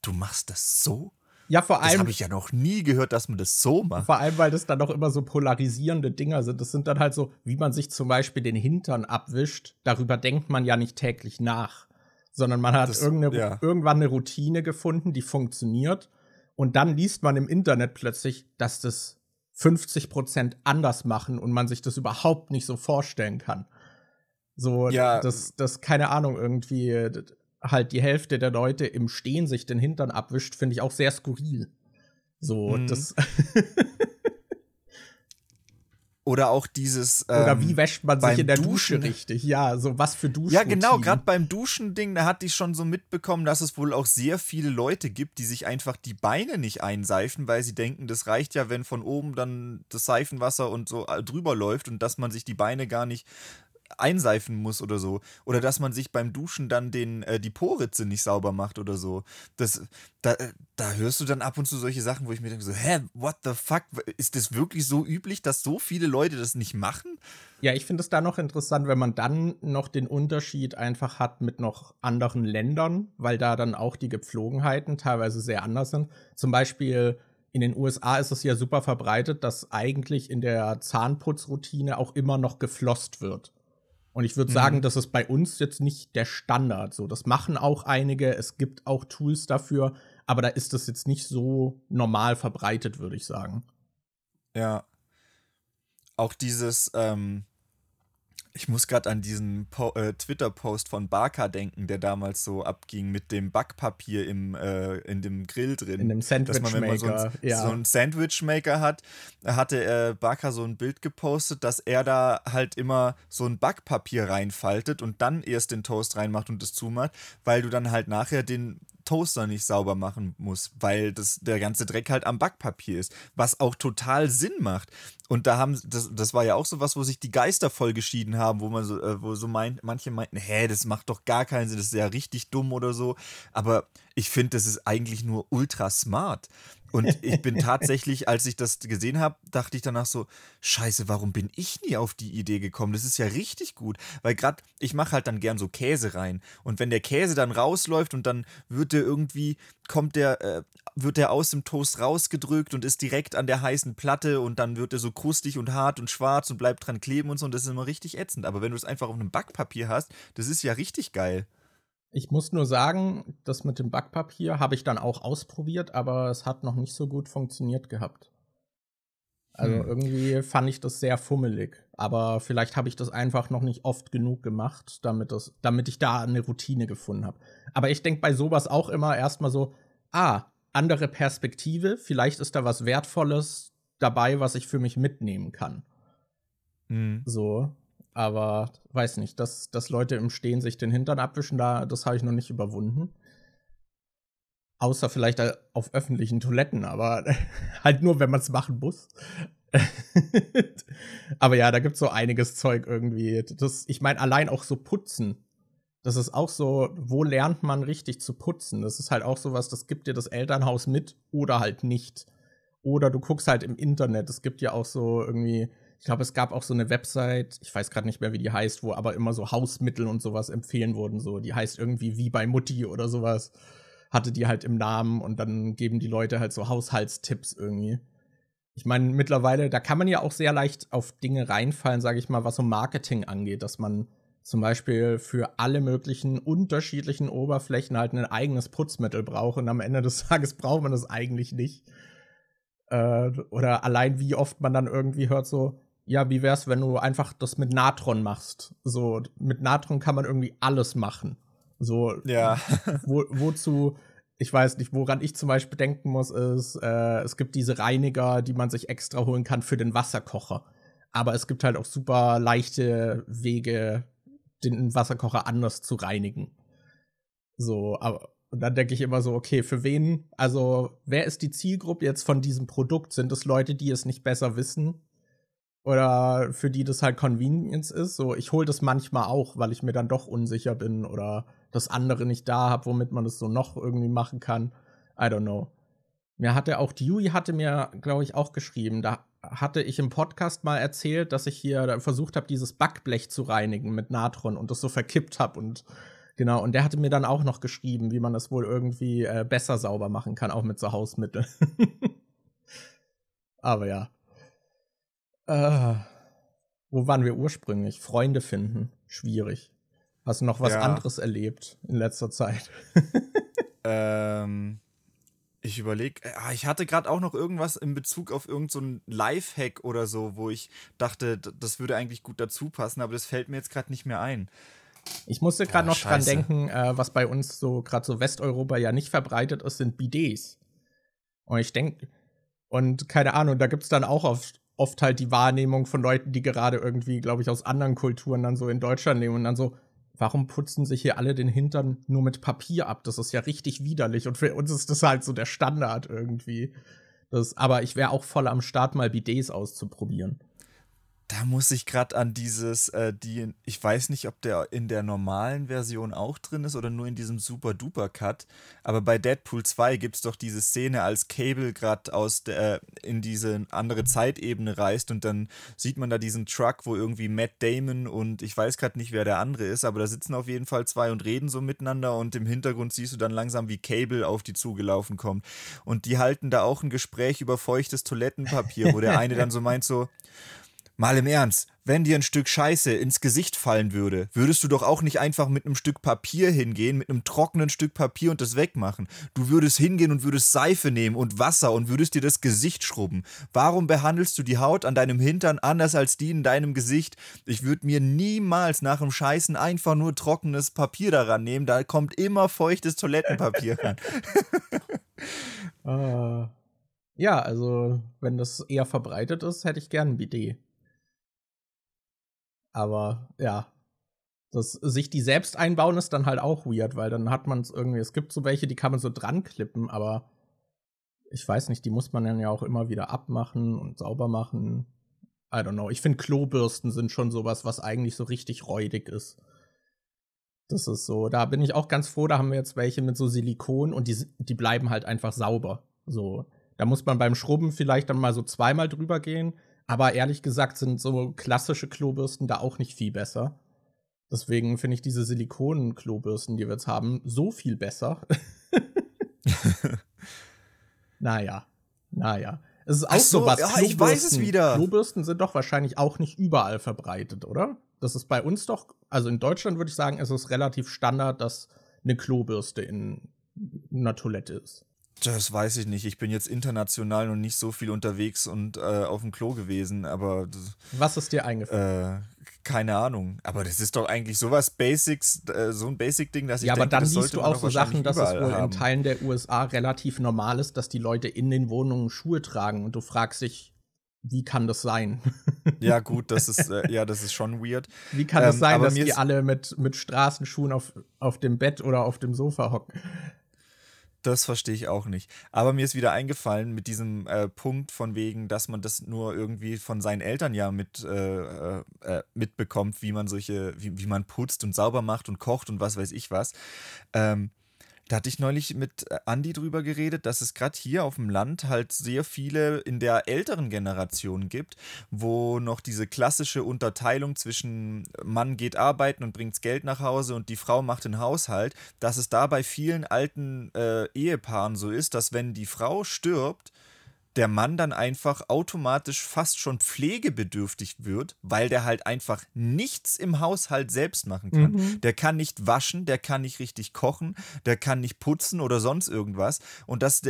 Du machst das so? Ja, vor allem. Das habe ich ja noch nie gehört, dass man das so macht. Vor allem, weil das dann auch immer so polarisierende Dinger sind. Das sind dann halt so, wie man sich zum Beispiel den Hintern abwischt. Darüber denkt man ja nicht täglich nach. Sondern man hat das, ja. irgendwann eine Routine gefunden, die funktioniert. Und dann liest man im Internet plötzlich, dass das 50 Prozent anders machen und man sich das überhaupt nicht so vorstellen kann. So, ja. das, das, keine Ahnung, irgendwie halt die Hälfte der Leute im Stehen sich den Hintern abwischt, finde ich auch sehr skurril. So, mhm. das. [laughs] Oder auch dieses. Ähm, Oder wie wäscht man sich in der Duschen. Dusche richtig? Ja, so was für Duschen. Ja, genau, gerade beim Duschending, da hatte ich schon so mitbekommen, dass es wohl auch sehr viele Leute gibt, die sich einfach die Beine nicht einseifen, weil sie denken, das reicht ja, wenn von oben dann das Seifenwasser und so äh, drüber läuft und dass man sich die Beine gar nicht einseifen muss oder so. Oder dass man sich beim Duschen dann den, äh, die Poritze nicht sauber macht oder so. Das, da, äh, da hörst du dann ab und zu solche Sachen, wo ich mir denke so, hä, what the fuck? Ist das wirklich so üblich, dass so viele Leute das nicht machen? Ja, ich finde es da noch interessant, wenn man dann noch den Unterschied einfach hat mit noch anderen Ländern, weil da dann auch die Gepflogenheiten teilweise sehr anders sind. Zum Beispiel in den USA ist es ja super verbreitet, dass eigentlich in der Zahnputzroutine auch immer noch geflosst wird. Und ich würde mhm. sagen, das ist bei uns jetzt nicht der Standard. So, das machen auch einige. Es gibt auch Tools dafür, aber da ist das jetzt nicht so normal verbreitet, würde ich sagen. Ja. Auch dieses, ähm, ich muss gerade an diesen äh, Twitter-Post von Barker denken, der damals so abging mit dem Backpapier im, äh, in dem Grill drin. In dem Sandwichmaker. So, ein, ja. so Sandwichmaker hat, hatte äh, Barker so ein Bild gepostet, dass er da halt immer so ein Backpapier reinfaltet und dann erst den Toast reinmacht und das zumacht, weil du dann halt nachher den Toaster nicht sauber machen muss, weil das, der ganze Dreck halt am Backpapier ist, was auch total Sinn macht. Und da haben, das, das war ja auch so was, wo sich die Geister voll geschieden haben, wo man so, äh, wo so meint, manche meinten, hä, das macht doch gar keinen Sinn, das ist ja richtig dumm oder so. Aber ich finde, das ist eigentlich nur ultra smart. Und [laughs] ich bin tatsächlich, als ich das gesehen habe, dachte ich danach so, scheiße, warum bin ich nie auf die Idee gekommen? Das ist ja richtig gut. Weil gerade, ich mache halt dann gern so Käse rein. Und wenn der Käse dann rausläuft und dann wird der irgendwie, kommt der, äh, wird der aus dem Toast rausgedrückt und ist direkt an der heißen Platte und dann wird er so krustig und hart und schwarz und bleibt dran kleben und so. Und das ist immer richtig ätzend. Aber wenn du es einfach auf einem Backpapier hast, das ist ja richtig geil. Ich muss nur sagen, das mit dem Backpapier habe ich dann auch ausprobiert, aber es hat noch nicht so gut funktioniert gehabt. Also hm. irgendwie fand ich das sehr fummelig. Aber vielleicht habe ich das einfach noch nicht oft genug gemacht, damit, das, damit ich da eine Routine gefunden habe. Aber ich denke bei sowas auch immer erstmal so, ah, andere Perspektive, vielleicht ist da was Wertvolles dabei, was ich für mich mitnehmen kann. Hm. So. Aber weiß nicht, dass, dass Leute im Stehen sich den Hintern abwischen, da, das habe ich noch nicht überwunden. Außer vielleicht auf öffentlichen Toiletten, aber [laughs] halt nur, wenn man es machen muss. [laughs] aber ja, da gibt es so einiges Zeug irgendwie. Das, ich meine, allein auch so putzen. Das ist auch so, wo lernt man richtig zu putzen? Das ist halt auch sowas, das gibt dir das Elternhaus mit oder halt nicht. Oder du guckst halt im Internet. Es gibt ja auch so irgendwie ich glaube, es gab auch so eine Website, ich weiß gerade nicht mehr, wie die heißt, wo aber immer so Hausmittel und sowas empfehlen wurden. So, die heißt irgendwie wie bei Mutti oder sowas. Hatte die halt im Namen und dann geben die Leute halt so Haushaltstipps irgendwie. Ich meine, mittlerweile, da kann man ja auch sehr leicht auf Dinge reinfallen, sage ich mal, was so Marketing angeht, dass man zum Beispiel für alle möglichen unterschiedlichen Oberflächen halt ein eigenes Putzmittel braucht und am Ende des [laughs] Tages braucht man das eigentlich nicht. Äh, oder allein wie oft man dann irgendwie hört so, ja, wie wär's, wenn du einfach das mit Natron machst? So, mit Natron kann man irgendwie alles machen. So, ja. [laughs] wo, wozu, ich weiß nicht, woran ich zum Beispiel denken muss, ist, äh, es gibt diese Reiniger, die man sich extra holen kann für den Wasserkocher. Aber es gibt halt auch super leichte Wege, den Wasserkocher anders zu reinigen. So, aber und dann denke ich immer so, okay, für wen, also wer ist die Zielgruppe jetzt von diesem Produkt? Sind es Leute, die es nicht besser wissen? Oder für die das halt Convenience ist. So, ich hole das manchmal auch, weil ich mir dann doch unsicher bin oder das andere nicht da habe, womit man das so noch irgendwie machen kann. I don't know. Mir hatte auch, Yui hatte mir, glaube ich, auch geschrieben, da hatte ich im Podcast mal erzählt, dass ich hier versucht habe, dieses Backblech zu reinigen mit Natron und das so verkippt habe und genau, und der hatte mir dann auch noch geschrieben, wie man das wohl irgendwie äh, besser sauber machen kann, auch mit so Hausmitteln. [laughs] Aber ja. Äh, wo waren wir ursprünglich? Freunde finden. Schwierig. Hast du noch was ja. anderes erlebt in letzter Zeit? [laughs] ähm, ich überlege, äh, ich hatte gerade auch noch irgendwas in Bezug auf irgendeinen so Lifehack oder so, wo ich dachte, das würde eigentlich gut dazu passen, aber das fällt mir jetzt gerade nicht mehr ein. Ich musste gerade noch Scheiße. dran denken, äh, was bei uns so gerade so Westeuropa ja nicht verbreitet ist, sind Bidets. Und ich denke, und keine Ahnung, da gibt es dann auch oft oft halt die Wahrnehmung von Leuten, die gerade irgendwie, glaube ich, aus anderen Kulturen dann so in Deutschland leben und dann so, warum putzen sich hier alle den Hintern nur mit Papier ab? Das ist ja richtig widerlich und für uns ist das halt so der Standard irgendwie. Das, aber ich wäre auch voll am Start, mal Bidets auszuprobieren. Da muss ich gerade an dieses, äh, die, ich weiß nicht, ob der in der normalen Version auch drin ist oder nur in diesem Super Duper Cut, aber bei Deadpool 2 gibt es doch diese Szene, als Cable gerade aus der, äh, in diese andere Zeitebene reist und dann sieht man da diesen Truck, wo irgendwie Matt Damon und ich weiß gerade nicht, wer der andere ist, aber da sitzen auf jeden Fall zwei und reden so miteinander und im Hintergrund siehst du dann langsam, wie Cable auf die zugelaufen kommt. Und die halten da auch ein Gespräch über feuchtes Toilettenpapier, wo der eine dann so meint so, Mal im Ernst, wenn dir ein Stück Scheiße ins Gesicht fallen würde, würdest du doch auch nicht einfach mit einem Stück Papier hingehen, mit einem trockenen Stück Papier und das wegmachen. Du würdest hingehen und würdest Seife nehmen und Wasser und würdest dir das Gesicht schrubben. Warum behandelst du die Haut an deinem Hintern anders als die in deinem Gesicht? Ich würde mir niemals nach dem Scheißen einfach nur trockenes Papier daran nehmen. Da kommt immer feuchtes Toilettenpapier ran. uh, [laughs] ja, also wenn das eher verbreitet ist, hätte ich gern ein Bidet. Aber ja, das, sich die selbst einbauen ist dann halt auch weird, weil dann hat man es irgendwie, es gibt so welche, die kann man so dran klippen, aber ich weiß nicht, die muss man dann ja auch immer wieder abmachen und sauber machen. I don't know. Ich finde Klobürsten sind schon sowas, was eigentlich so richtig räudig ist. Das ist so, da bin ich auch ganz froh, da haben wir jetzt welche mit so Silikon und die, die bleiben halt einfach sauber. So, Da muss man beim Schrubben vielleicht dann mal so zweimal drüber gehen. Aber ehrlich gesagt sind so klassische Klobürsten da auch nicht viel besser. Deswegen finde ich diese Silikonen-Klobürsten, die wir jetzt haben, so viel besser. [laughs] naja, naja. Es ist auch so, was. Ja, ich weiß es wieder. Klobürsten sind doch wahrscheinlich auch nicht überall verbreitet, oder? Das ist bei uns doch, also in Deutschland würde ich sagen, ist es relativ Standard, dass eine Klobürste in einer Toilette ist. Das weiß ich nicht. Ich bin jetzt international noch nicht so viel unterwegs und äh, auf dem Klo gewesen, aber. Was ist dir eingefallen? Äh, keine Ahnung. Aber das ist doch eigentlich sowas Basics, äh, so ein Basic-Ding, dass ich Ja, aber denke, dann siehst du auch so Sachen, dass es wohl haben. in Teilen der USA relativ normal ist, dass die Leute in den Wohnungen Schuhe tragen und du fragst dich, wie kann das sein? [laughs] ja, gut, das ist, äh, ja, das ist schon weird. Wie kann es ähm, sein, dass die alle mit, mit Straßenschuhen auf, auf dem Bett oder auf dem Sofa hocken? Das verstehe ich auch nicht. Aber mir ist wieder eingefallen mit diesem äh, Punkt von wegen, dass man das nur irgendwie von seinen Eltern ja mit, äh, äh, äh mitbekommt, wie man solche, wie, wie man putzt und sauber macht und kocht und was weiß ich was. Ähm, da hatte ich neulich mit äh, Andi drüber geredet, dass es gerade hier auf dem Land halt sehr viele in der älteren Generation gibt, wo noch diese klassische Unterteilung zwischen Mann geht arbeiten und bringt Geld nach Hause und die Frau macht den Haushalt, dass es da bei vielen alten äh, Ehepaaren so ist, dass wenn die Frau stirbt, der Mann dann einfach automatisch fast schon pflegebedürftig wird, weil der halt einfach nichts im Haushalt selbst machen kann. Mhm. Der kann nicht waschen, der kann nicht richtig kochen, der kann nicht putzen oder sonst irgendwas. Und dass,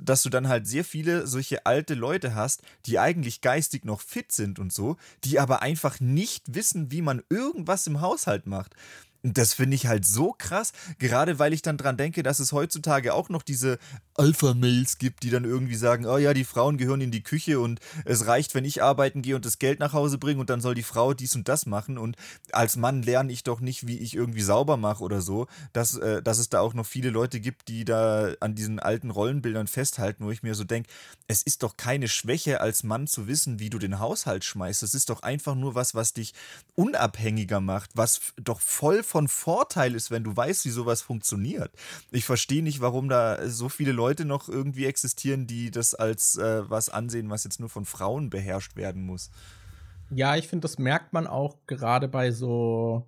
dass du dann halt sehr viele solche alte Leute hast, die eigentlich geistig noch fit sind und so, die aber einfach nicht wissen, wie man irgendwas im Haushalt macht. Das finde ich halt so krass, gerade weil ich dann dran denke, dass es heutzutage auch noch diese Alpha-Mails gibt, die dann irgendwie sagen, oh ja, die Frauen gehören in die Küche und es reicht, wenn ich arbeiten gehe und das Geld nach Hause bringe und dann soll die Frau dies und das machen und als Mann lerne ich doch nicht, wie ich irgendwie sauber mache oder so, dass, äh, dass es da auch noch viele Leute gibt, die da an diesen alten Rollenbildern festhalten, wo ich mir so denke, es ist doch keine Schwäche als Mann zu wissen, wie du den Haushalt schmeißt. Es ist doch einfach nur was, was dich unabhängiger macht, was doch voll von Vorteil ist, wenn du weißt, wie sowas funktioniert. Ich verstehe nicht, warum da so viele Leute noch irgendwie existieren, die das als äh, was ansehen, was jetzt nur von Frauen beherrscht werden muss. Ja, ich finde, das merkt man auch gerade bei so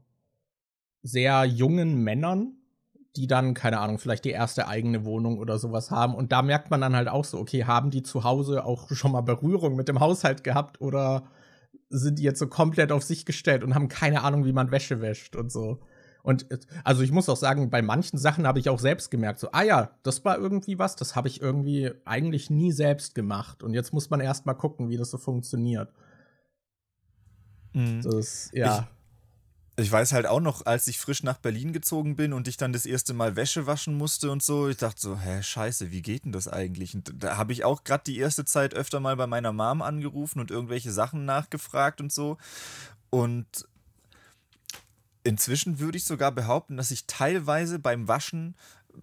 sehr jungen Männern, die dann, keine Ahnung, vielleicht die erste eigene Wohnung oder sowas haben. Und da merkt man dann halt auch so, okay, haben die zu Hause auch schon mal Berührung mit dem Haushalt gehabt oder sind die jetzt so komplett auf sich gestellt und haben keine Ahnung, wie man Wäsche wäscht und so. Und also ich muss auch sagen, bei manchen Sachen habe ich auch selbst gemerkt, so, ah ja, das war irgendwie was, das habe ich irgendwie eigentlich nie selbst gemacht. Und jetzt muss man erst mal gucken, wie das so funktioniert. Mhm. Das, ja. Ich, ich weiß halt auch noch, als ich frisch nach Berlin gezogen bin und ich dann das erste Mal Wäsche waschen musste und so, ich dachte so, hä, scheiße, wie geht denn das eigentlich? Und da habe ich auch gerade die erste Zeit öfter mal bei meiner Mom angerufen und irgendwelche Sachen nachgefragt und so. Und Inzwischen würde ich sogar behaupten, dass ich teilweise beim Waschen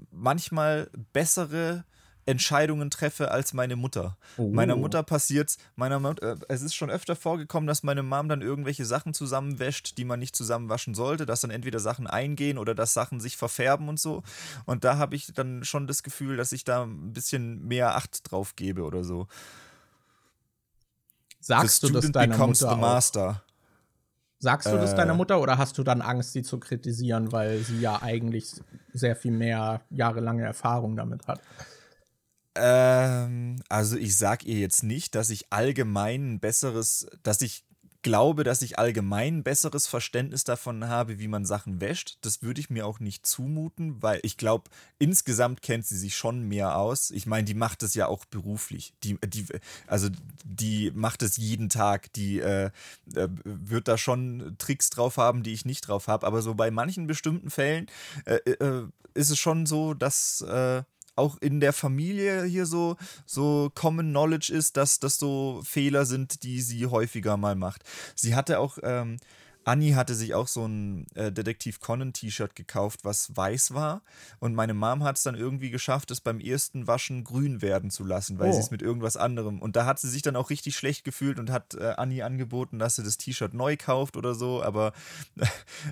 manchmal bessere Entscheidungen treffe als meine Mutter. Oh. Meiner Mutter passiert meiner Mutter, äh, es ist schon öfter vorgekommen, dass meine Mom dann irgendwelche Sachen zusammenwäscht, die man nicht zusammenwaschen sollte, dass dann entweder Sachen eingehen oder dass Sachen sich verfärben und so. Und da habe ich dann schon das Gefühl, dass ich da ein bisschen mehr Acht drauf gebe oder so. Sagst du das deiner Mutter the master. Sagst du das äh, deiner Mutter oder hast du dann Angst, sie zu kritisieren, weil sie ja eigentlich sehr viel mehr jahrelange Erfahrung damit hat? Ähm, also ich sag ihr jetzt nicht, dass ich allgemein ein besseres, dass ich glaube, dass ich allgemein ein besseres Verständnis davon habe, wie man Sachen wäscht. Das würde ich mir auch nicht zumuten, weil ich glaube, insgesamt kennt sie sich schon mehr aus. Ich meine, die macht es ja auch beruflich. Die, die, also die macht es jeden Tag. Die äh, äh, wird da schon Tricks drauf haben, die ich nicht drauf habe. Aber so bei manchen bestimmten Fällen äh, äh ist es schon so, dass äh, auch in der Familie hier so, so Common Knowledge ist, dass das so Fehler sind, die sie häufiger mal macht. Sie hatte auch ähm, Anni hatte sich auch so ein äh, Detektiv Conan T-Shirt gekauft, was weiß war. Und meine Mom hat es dann irgendwie geschafft, es beim ersten Waschen grün werden zu lassen, weil oh. sie es mit irgendwas anderem. Und da hat sie sich dann auch richtig schlecht gefühlt und hat äh, Anni angeboten, dass sie das T-Shirt neu kauft oder so. Aber [laughs] äh,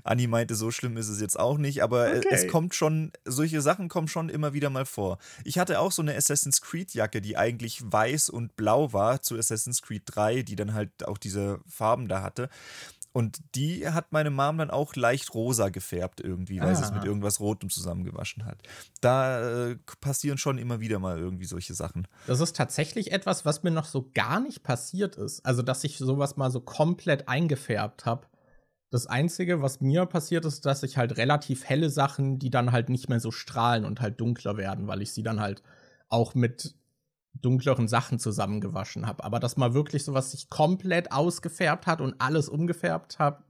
Anni meinte, so schlimm ist es jetzt auch nicht. Aber okay. es kommt schon, solche Sachen kommen schon immer wieder mal vor. Ich hatte auch so eine Assassin's Creed Jacke, die eigentlich weiß und blau war zu Assassin's Creed 3, die dann halt auch diese Farben da hatte. Und die hat meine Mom dann auch leicht rosa gefärbt irgendwie, weil ah. sie es mit ah. irgendwas Rotem zusammengewaschen hat. Da äh, passieren schon immer wieder mal irgendwie solche Sachen. Das ist tatsächlich etwas, was mir noch so gar nicht passiert ist. Also, dass ich sowas mal so komplett eingefärbt habe. Das Einzige, was mir passiert ist, dass ich halt relativ helle Sachen, die dann halt nicht mehr so strahlen und halt dunkler werden, weil ich sie dann halt auch mit dunkleren Sachen zusammengewaschen habe. Aber dass mal wirklich sowas sich komplett ausgefärbt hat und alles umgefärbt hat,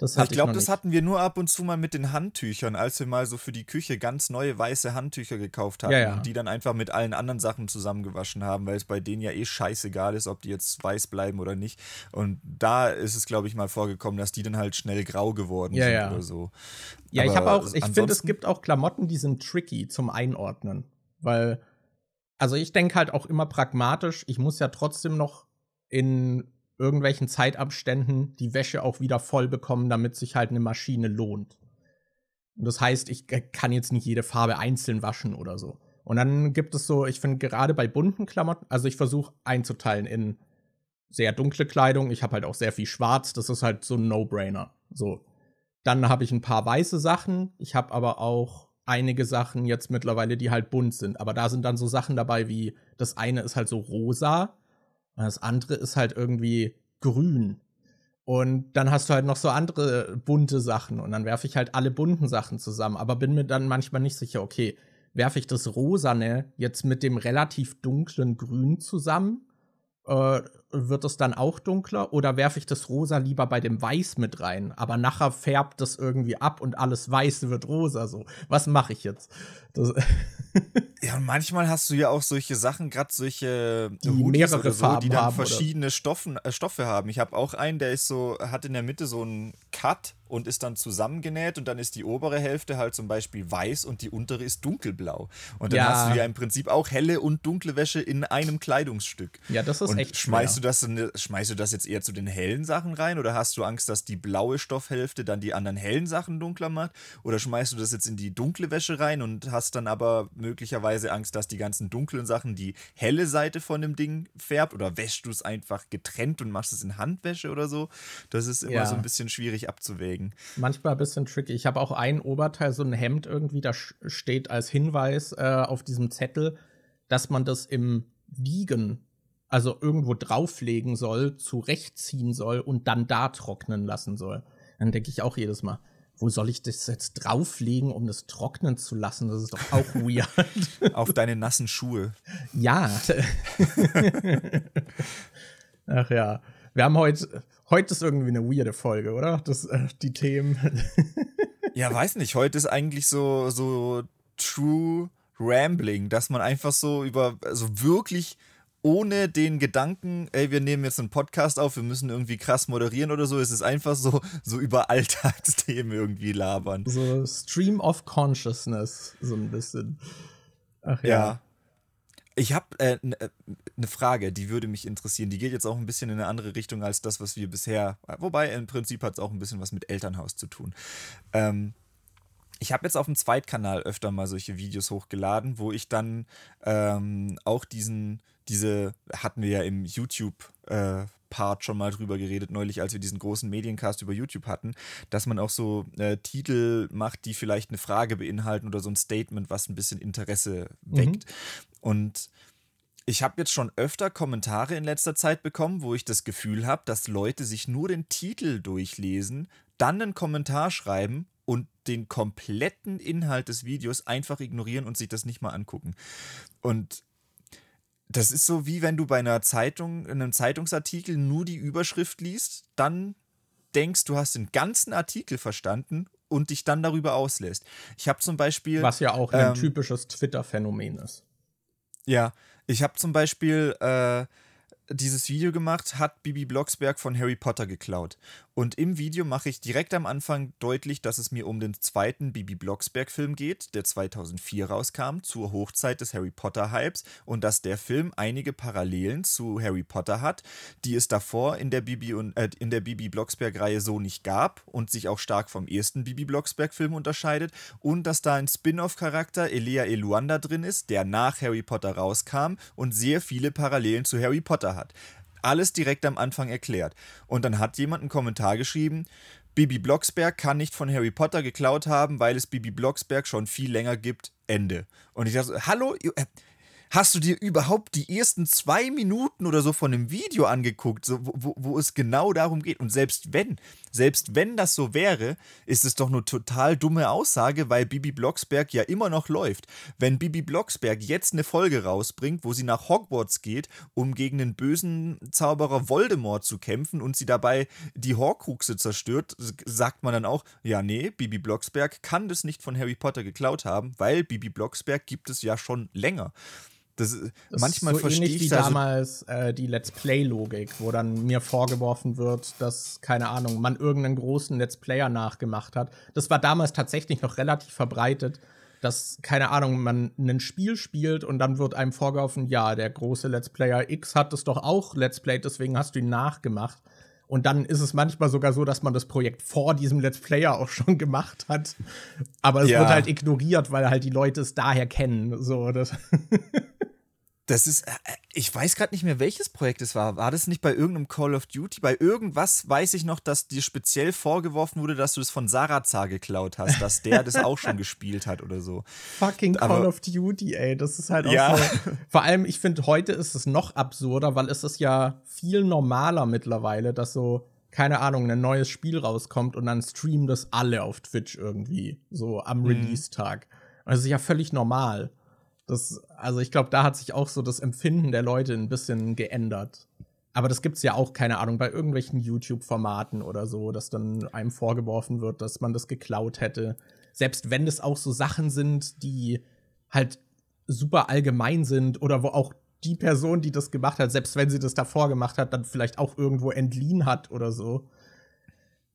das hatte ich glaube, das hatten wir nur ab und zu mal mit den Handtüchern, als wir mal so für die Küche ganz neue weiße Handtücher gekauft haben ja, ja. und die dann einfach mit allen anderen Sachen zusammengewaschen haben, weil es bei denen ja eh scheißegal ist, ob die jetzt weiß bleiben oder nicht. Und da ist es, glaube ich, mal vorgekommen, dass die dann halt schnell grau geworden ja, sind oder so. Ja, Aber ich habe auch, ich finde, es gibt auch Klamotten, die sind tricky zum Einordnen, weil also ich denke halt auch immer pragmatisch, ich muss ja trotzdem noch in irgendwelchen Zeitabständen die Wäsche auch wieder voll bekommen, damit sich halt eine Maschine lohnt. Und das heißt, ich kann jetzt nicht jede Farbe einzeln waschen oder so. Und dann gibt es so, ich finde gerade bei bunten Klamotten, also ich versuche einzuteilen in sehr dunkle Kleidung, ich habe halt auch sehr viel schwarz, das ist halt so ein No-Brainer. So. Dann habe ich ein paar weiße Sachen, ich habe aber auch einige Sachen jetzt mittlerweile, die halt bunt sind. Aber da sind dann so Sachen dabei wie, das eine ist halt so rosa, und das andere ist halt irgendwie grün. Und dann hast du halt noch so andere bunte Sachen und dann werfe ich halt alle bunten Sachen zusammen, aber bin mir dann manchmal nicht sicher, okay, werfe ich das Rosane jetzt mit dem relativ dunklen Grün zusammen äh, wird es dann auch dunkler oder werfe ich das Rosa lieber bei dem Weiß mit rein? Aber nachher färbt das irgendwie ab und alles Weiß wird rosa. So, was mache ich jetzt? [laughs] ja, und manchmal hast du ja auch solche Sachen, gerade solche die mehrere so, Farben die dann haben, verschiedene Stoffen, äh, Stoffe haben. Ich habe auch einen, der ist so, hat in der Mitte so einen Cut und ist dann zusammengenäht und dann ist die obere Hälfte halt zum Beispiel weiß und die untere ist dunkelblau. Und dann ja. hast du ja im Prinzip auch helle und dunkle Wäsche in einem Kleidungsstück. Ja, das ist und echt schmeißt du das Schmeißt du das jetzt eher zu den hellen Sachen rein oder hast du Angst, dass die blaue Stoffhälfte dann die anderen hellen Sachen dunkler macht? Oder schmeißt du das jetzt in die dunkle Wäsche rein und hast dann aber möglicherweise Angst, dass die ganzen dunklen Sachen die helle Seite von dem Ding färbt? Oder wäschst du es einfach getrennt und machst es in Handwäsche oder so? Das ist immer ja. so ein bisschen schwierig abzuwägen. Manchmal ein bisschen tricky. Ich habe auch ein Oberteil, so ein Hemd irgendwie, da steht als Hinweis äh, auf diesem Zettel, dass man das im Wiegen, also irgendwo drauflegen soll, zurechtziehen soll und dann da trocknen lassen soll. Dann denke ich auch jedes Mal, wo soll ich das jetzt drauflegen, um das trocknen zu lassen? Das ist doch auch [laughs] weird. Auf deine nassen Schuhe. Ja. Ach ja. Wir haben heute, heute ist irgendwie eine weirde Folge, oder? Das, äh, die Themen. [laughs] ja, weiß nicht. Heute ist eigentlich so, so true Rambling, dass man einfach so über, also wirklich ohne den Gedanken, ey, wir nehmen jetzt einen Podcast auf, wir müssen irgendwie krass moderieren oder so. Es ist einfach so, so über Alltagsthemen irgendwie labern. So Stream of Consciousness, so ein bisschen. Ach ja. ja. Ich habe eine äh, ne, ne Frage, die würde mich interessieren. Die geht jetzt auch ein bisschen in eine andere Richtung als das, was wir bisher. Wobei im Prinzip hat es auch ein bisschen was mit Elternhaus zu tun. Ähm, ich habe jetzt auf dem Zweitkanal öfter mal solche Videos hochgeladen, wo ich dann ähm, auch diesen, diese, hatten wir ja im YouTube äh, schon mal drüber geredet, neulich, als wir diesen großen Mediencast über YouTube hatten, dass man auch so äh, Titel macht, die vielleicht eine Frage beinhalten oder so ein Statement, was ein bisschen Interesse weckt. Mhm. Und ich habe jetzt schon öfter Kommentare in letzter Zeit bekommen, wo ich das Gefühl habe, dass Leute sich nur den Titel durchlesen, dann einen Kommentar schreiben und den kompletten Inhalt des Videos einfach ignorieren und sich das nicht mal angucken. Und das ist so wie wenn du bei einer Zeitung, in einem Zeitungsartikel nur die Überschrift liest, dann denkst, du hast den ganzen Artikel verstanden und dich dann darüber auslässt. Ich habe zum Beispiel. Was ja auch ein ähm, typisches Twitter-Phänomen ist. Ja, ich habe zum Beispiel äh, dieses Video gemacht, hat Bibi Blocksberg von Harry Potter geklaut. Und im Video mache ich direkt am Anfang deutlich, dass es mir um den zweiten Bibi Blocksberg-Film geht, der 2004 rauskam, zur Hochzeit des Harry Potter-Hypes und dass der Film einige Parallelen zu Harry Potter hat, die es davor in der Bibi, äh, Bibi Blocksberg-Reihe so nicht gab und sich auch stark vom ersten Bibi Blocksberg-Film unterscheidet und dass da ein Spin-off-Charakter Elia Eluanda drin ist, der nach Harry Potter rauskam und sehr viele Parallelen zu Harry Potter hat alles direkt am Anfang erklärt. Und dann hat jemand einen Kommentar geschrieben, Bibi Blocksberg kann nicht von Harry Potter geklaut haben, weil es Bibi Blocksberg schon viel länger gibt. Ende. Und ich dachte, hallo, äh, Hast du dir überhaupt die ersten zwei Minuten oder so von dem Video angeguckt, so, wo, wo es genau darum geht? Und selbst wenn, selbst wenn das so wäre, ist es doch eine total dumme Aussage, weil Bibi Blocksberg ja immer noch läuft. Wenn Bibi Blocksberg jetzt eine Folge rausbringt, wo sie nach Hogwarts geht, um gegen den bösen Zauberer Voldemort zu kämpfen und sie dabei die Horcruxe zerstört, sagt man dann auch, ja nee, Bibi Blocksberg kann das nicht von Harry Potter geklaut haben, weil Bibi Blocksberg gibt es ja schon länger. Das, das manchmal ist so verstehe ich wie damals äh, die Let's Play-Logik, wo dann mir vorgeworfen wird, dass, keine Ahnung, man irgendeinen großen Let's Player nachgemacht hat. Das war damals tatsächlich noch relativ verbreitet, dass, keine Ahnung, man ein Spiel spielt und dann wird einem vorgeworfen, ja, der große Let's Player X hat es doch auch Let's Play, deswegen hast du ihn nachgemacht. Und dann ist es manchmal sogar so, dass man das Projekt vor diesem Let's Player auch schon [laughs] gemacht hat. Aber es ja. wird halt ignoriert, weil halt die Leute es daher kennen. So, das [laughs] Das ist, äh, äh, ich weiß gerade nicht mehr, welches Projekt es war. War das nicht bei irgendeinem Call of Duty? Bei irgendwas weiß ich noch, dass dir speziell vorgeworfen wurde, dass du es von Sarazar geklaut hast, dass der das auch schon [laughs] gespielt hat oder so. Fucking Call Aber, of Duty, ey. Das ist halt auch ja. so. Vor allem, ich finde, heute ist es noch absurder, weil es ist ja viel normaler mittlerweile, dass so, keine Ahnung, ein neues Spiel rauskommt und dann streamen das alle auf Twitch irgendwie, so am mhm. Release-Tag. Und das ist ja völlig normal. Das, also ich glaube, da hat sich auch so das Empfinden der Leute ein bisschen geändert. Aber das gibt es ja auch, keine Ahnung, bei irgendwelchen YouTube-Formaten oder so, dass dann einem vorgeworfen wird, dass man das geklaut hätte. Selbst wenn es auch so Sachen sind, die halt super allgemein sind oder wo auch die Person, die das gemacht hat, selbst wenn sie das davor gemacht hat, dann vielleicht auch irgendwo entliehen hat oder so.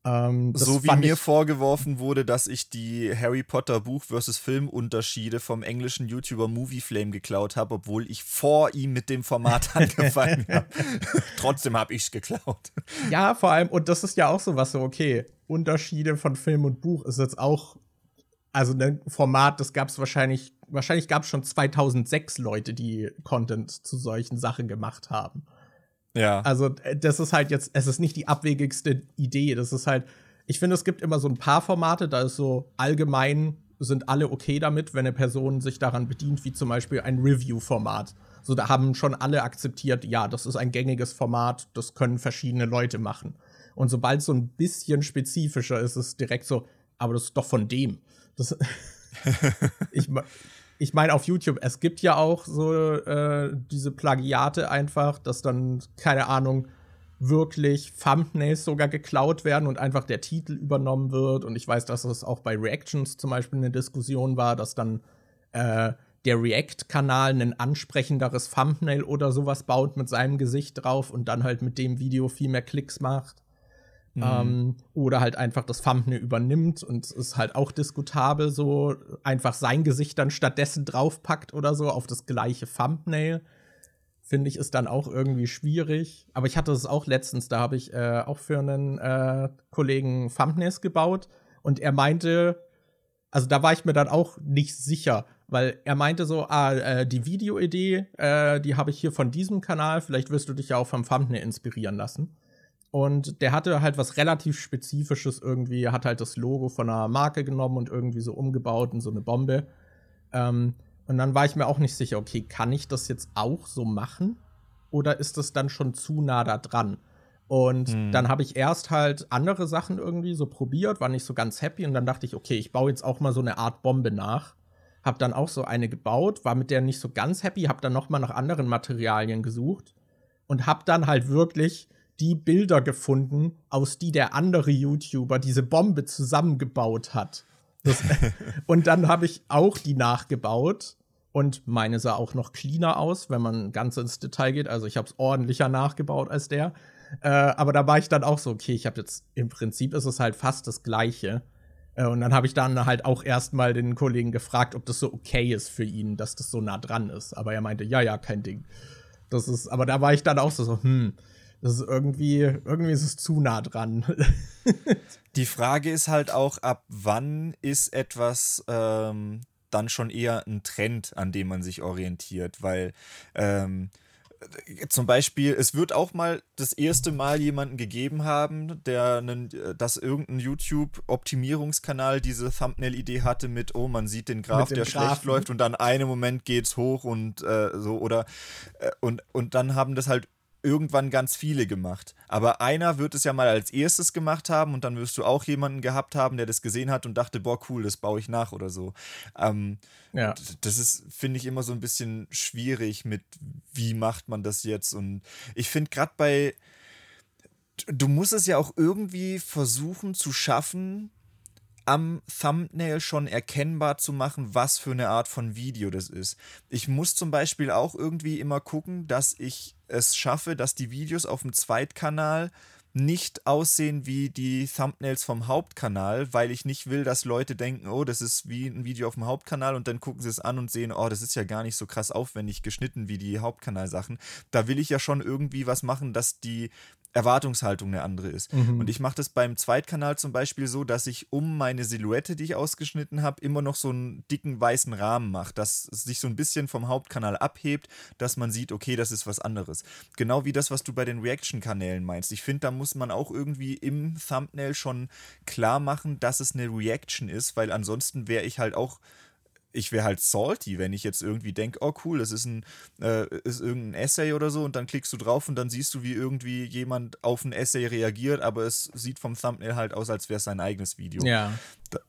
Ähm, so wie mir vorgeworfen wurde, dass ich die Harry Potter Buch versus Film Unterschiede vom englischen YouTuber Movie Flame geklaut habe, obwohl ich vor ihm mit dem Format [laughs] angefangen habe. [laughs] Trotzdem habe ich es geklaut. Ja, vor allem, und das ist ja auch so was so, okay, Unterschiede von Film und Buch ist jetzt auch, also ein Format, das gab es wahrscheinlich, wahrscheinlich gab es schon 2006 Leute, die Content zu solchen Sachen gemacht haben. Ja. Also, äh, das ist halt jetzt, es ist nicht die abwegigste Idee. Das ist halt, ich finde, es gibt immer so ein paar Formate, da ist so allgemein sind alle okay damit, wenn eine Person sich daran bedient, wie zum Beispiel ein Review-Format. So, da haben schon alle akzeptiert, ja, das ist ein gängiges Format, das können verschiedene Leute machen. Und sobald so ein bisschen spezifischer ist, ist es direkt so, aber das ist doch von dem. Das [laughs] ich, ich meine, auf YouTube, es gibt ja auch so äh, diese Plagiate einfach, dass dann, keine Ahnung, wirklich Thumbnails sogar geklaut werden und einfach der Titel übernommen wird. Und ich weiß, dass es auch bei Reactions zum Beispiel eine Diskussion war, dass dann äh, der React-Kanal ein ansprechenderes Thumbnail oder sowas baut mit seinem Gesicht drauf und dann halt mit dem Video viel mehr Klicks macht. Mhm. Ähm, oder halt einfach das Thumbnail übernimmt und ist halt auch diskutabel, so einfach sein Gesicht dann stattdessen draufpackt oder so auf das gleiche Thumbnail. Finde ich, ist dann auch irgendwie schwierig. Aber ich hatte es auch letztens, da habe ich äh, auch für einen äh, Kollegen Thumbnails gebaut und er meinte, also da war ich mir dann auch nicht sicher, weil er meinte so, ah, äh, die Videoidee, äh, die habe ich hier von diesem Kanal, vielleicht wirst du dich ja auch vom Thumbnail inspirieren lassen. Und der hatte halt was relativ Spezifisches irgendwie. Er hat halt das Logo von einer Marke genommen und irgendwie so umgebaut in so eine Bombe. Ähm, und dann war ich mir auch nicht sicher, okay, kann ich das jetzt auch so machen? Oder ist das dann schon zu nah da dran? Und hm. dann habe ich erst halt andere Sachen irgendwie so probiert, war nicht so ganz happy. Und dann dachte ich, okay, ich baue jetzt auch mal so eine Art Bombe nach. Hab dann auch so eine gebaut, war mit der nicht so ganz happy, hab dann noch mal nach anderen Materialien gesucht und hab dann halt wirklich die Bilder gefunden, aus die der andere YouTuber diese Bombe zusammengebaut hat. Das, [laughs] und dann habe ich auch die nachgebaut. Und meine sah auch noch cleaner aus, wenn man ganz ins Detail geht. Also ich habe es ordentlicher nachgebaut als der. Äh, aber da war ich dann auch so, okay, ich habe jetzt im Prinzip ist es halt fast das Gleiche. Äh, und dann habe ich dann halt auch erstmal den Kollegen gefragt, ob das so okay ist für ihn, dass das so nah dran ist. Aber er meinte, ja, ja, kein Ding. Das ist, aber da war ich dann auch so, so hm, das ist irgendwie, irgendwie ist es zu nah dran. [laughs] Die Frage ist halt auch, ab wann ist etwas ähm, dann schon eher ein Trend, an dem man sich orientiert, weil ähm, zum Beispiel, es wird auch mal das erste Mal jemanden gegeben haben, der einen, dass irgendein YouTube-Optimierungskanal diese Thumbnail-Idee hatte mit, oh, man sieht den Graph, der Graphen. schlecht läuft und dann einen Moment geht's hoch und äh, so oder äh, und, und dann haben das halt irgendwann ganz viele gemacht. Aber einer wird es ja mal als erstes gemacht haben und dann wirst du auch jemanden gehabt haben, der das gesehen hat und dachte, boah, cool, das baue ich nach oder so. Ähm, ja. Das ist, finde ich, immer so ein bisschen schwierig mit, wie macht man das jetzt? Und ich finde gerade bei, du musst es ja auch irgendwie versuchen zu schaffen, am Thumbnail schon erkennbar zu machen, was für eine Art von Video das ist. Ich muss zum Beispiel auch irgendwie immer gucken, dass ich es schaffe, dass die Videos auf dem Zweitkanal nicht aussehen wie die Thumbnails vom Hauptkanal, weil ich nicht will, dass Leute denken, oh, das ist wie ein Video auf dem Hauptkanal und dann gucken sie es an und sehen, oh, das ist ja gar nicht so krass aufwendig geschnitten wie die Hauptkanalsachen. Da will ich ja schon irgendwie was machen, dass die Erwartungshaltung eine andere ist. Mhm. Und ich mache das beim Zweitkanal zum Beispiel so, dass ich um meine Silhouette, die ich ausgeschnitten habe, immer noch so einen dicken weißen Rahmen mache, dass es sich so ein bisschen vom Hauptkanal abhebt, dass man sieht, okay, das ist was anderes. Genau wie das, was du bei den Reaction-Kanälen meinst. Ich finde, da muss man auch irgendwie im Thumbnail schon klar machen, dass es eine Reaction ist, weil ansonsten wäre ich halt auch ich wäre halt salty, wenn ich jetzt irgendwie denke, oh cool, das ist ein äh, ist irgendein Essay oder so und dann klickst du drauf und dann siehst du, wie irgendwie jemand auf ein Essay reagiert, aber es sieht vom Thumbnail halt aus, als wäre es sein eigenes Video. Ja. Da,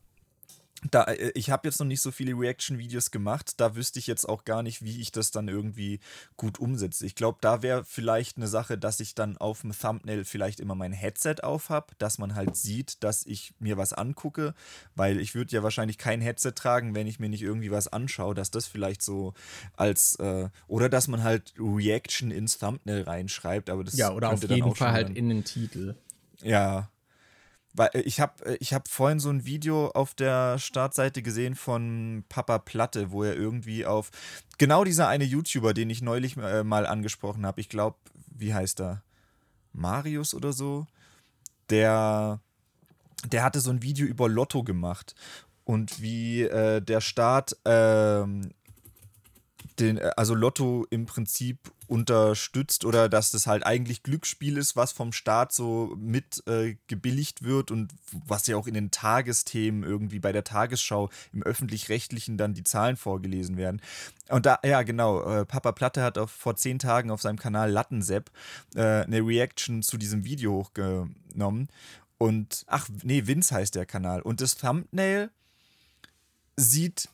da, äh, ich habe jetzt noch nicht so viele Reaction-Videos gemacht, da wüsste ich jetzt auch gar nicht, wie ich das dann irgendwie gut umsetze. Ich glaube, da wäre vielleicht eine Sache, dass ich dann auf dem Thumbnail vielleicht immer mein Headset auf habe, dass man halt sieht, dass ich mir was angucke, weil ich würde ja wahrscheinlich kein Headset tragen, wenn ich mir nicht irgendwie was anschaue, dass das vielleicht so als, äh, oder dass man halt Reaction ins Thumbnail reinschreibt, aber das Ja, oder auf jeden Fall halt in den Titel. Ja, weil äh, ich habe äh, ich hab vorhin so ein Video auf der Startseite gesehen von Papa Platte, wo er irgendwie auf genau dieser eine YouTuber, den ich neulich äh, mal angesprochen habe, ich glaube, wie heißt er? Marius oder so, der der hatte so ein Video über Lotto gemacht und wie äh, der Staat ähm, den, äh, also Lotto im Prinzip unterstützt oder dass das halt eigentlich Glücksspiel ist, was vom Staat so mit äh, gebilligt wird und was ja auch in den Tagesthemen irgendwie bei der Tagesschau im öffentlich-rechtlichen dann die Zahlen vorgelesen werden. Und da, ja genau, äh, Papa Platte hat auf, vor zehn Tagen auf seinem Kanal Lattensepp äh, eine Reaction zu diesem Video hochgenommen und, ach nee, Vince heißt der Kanal und das Thumbnail sieht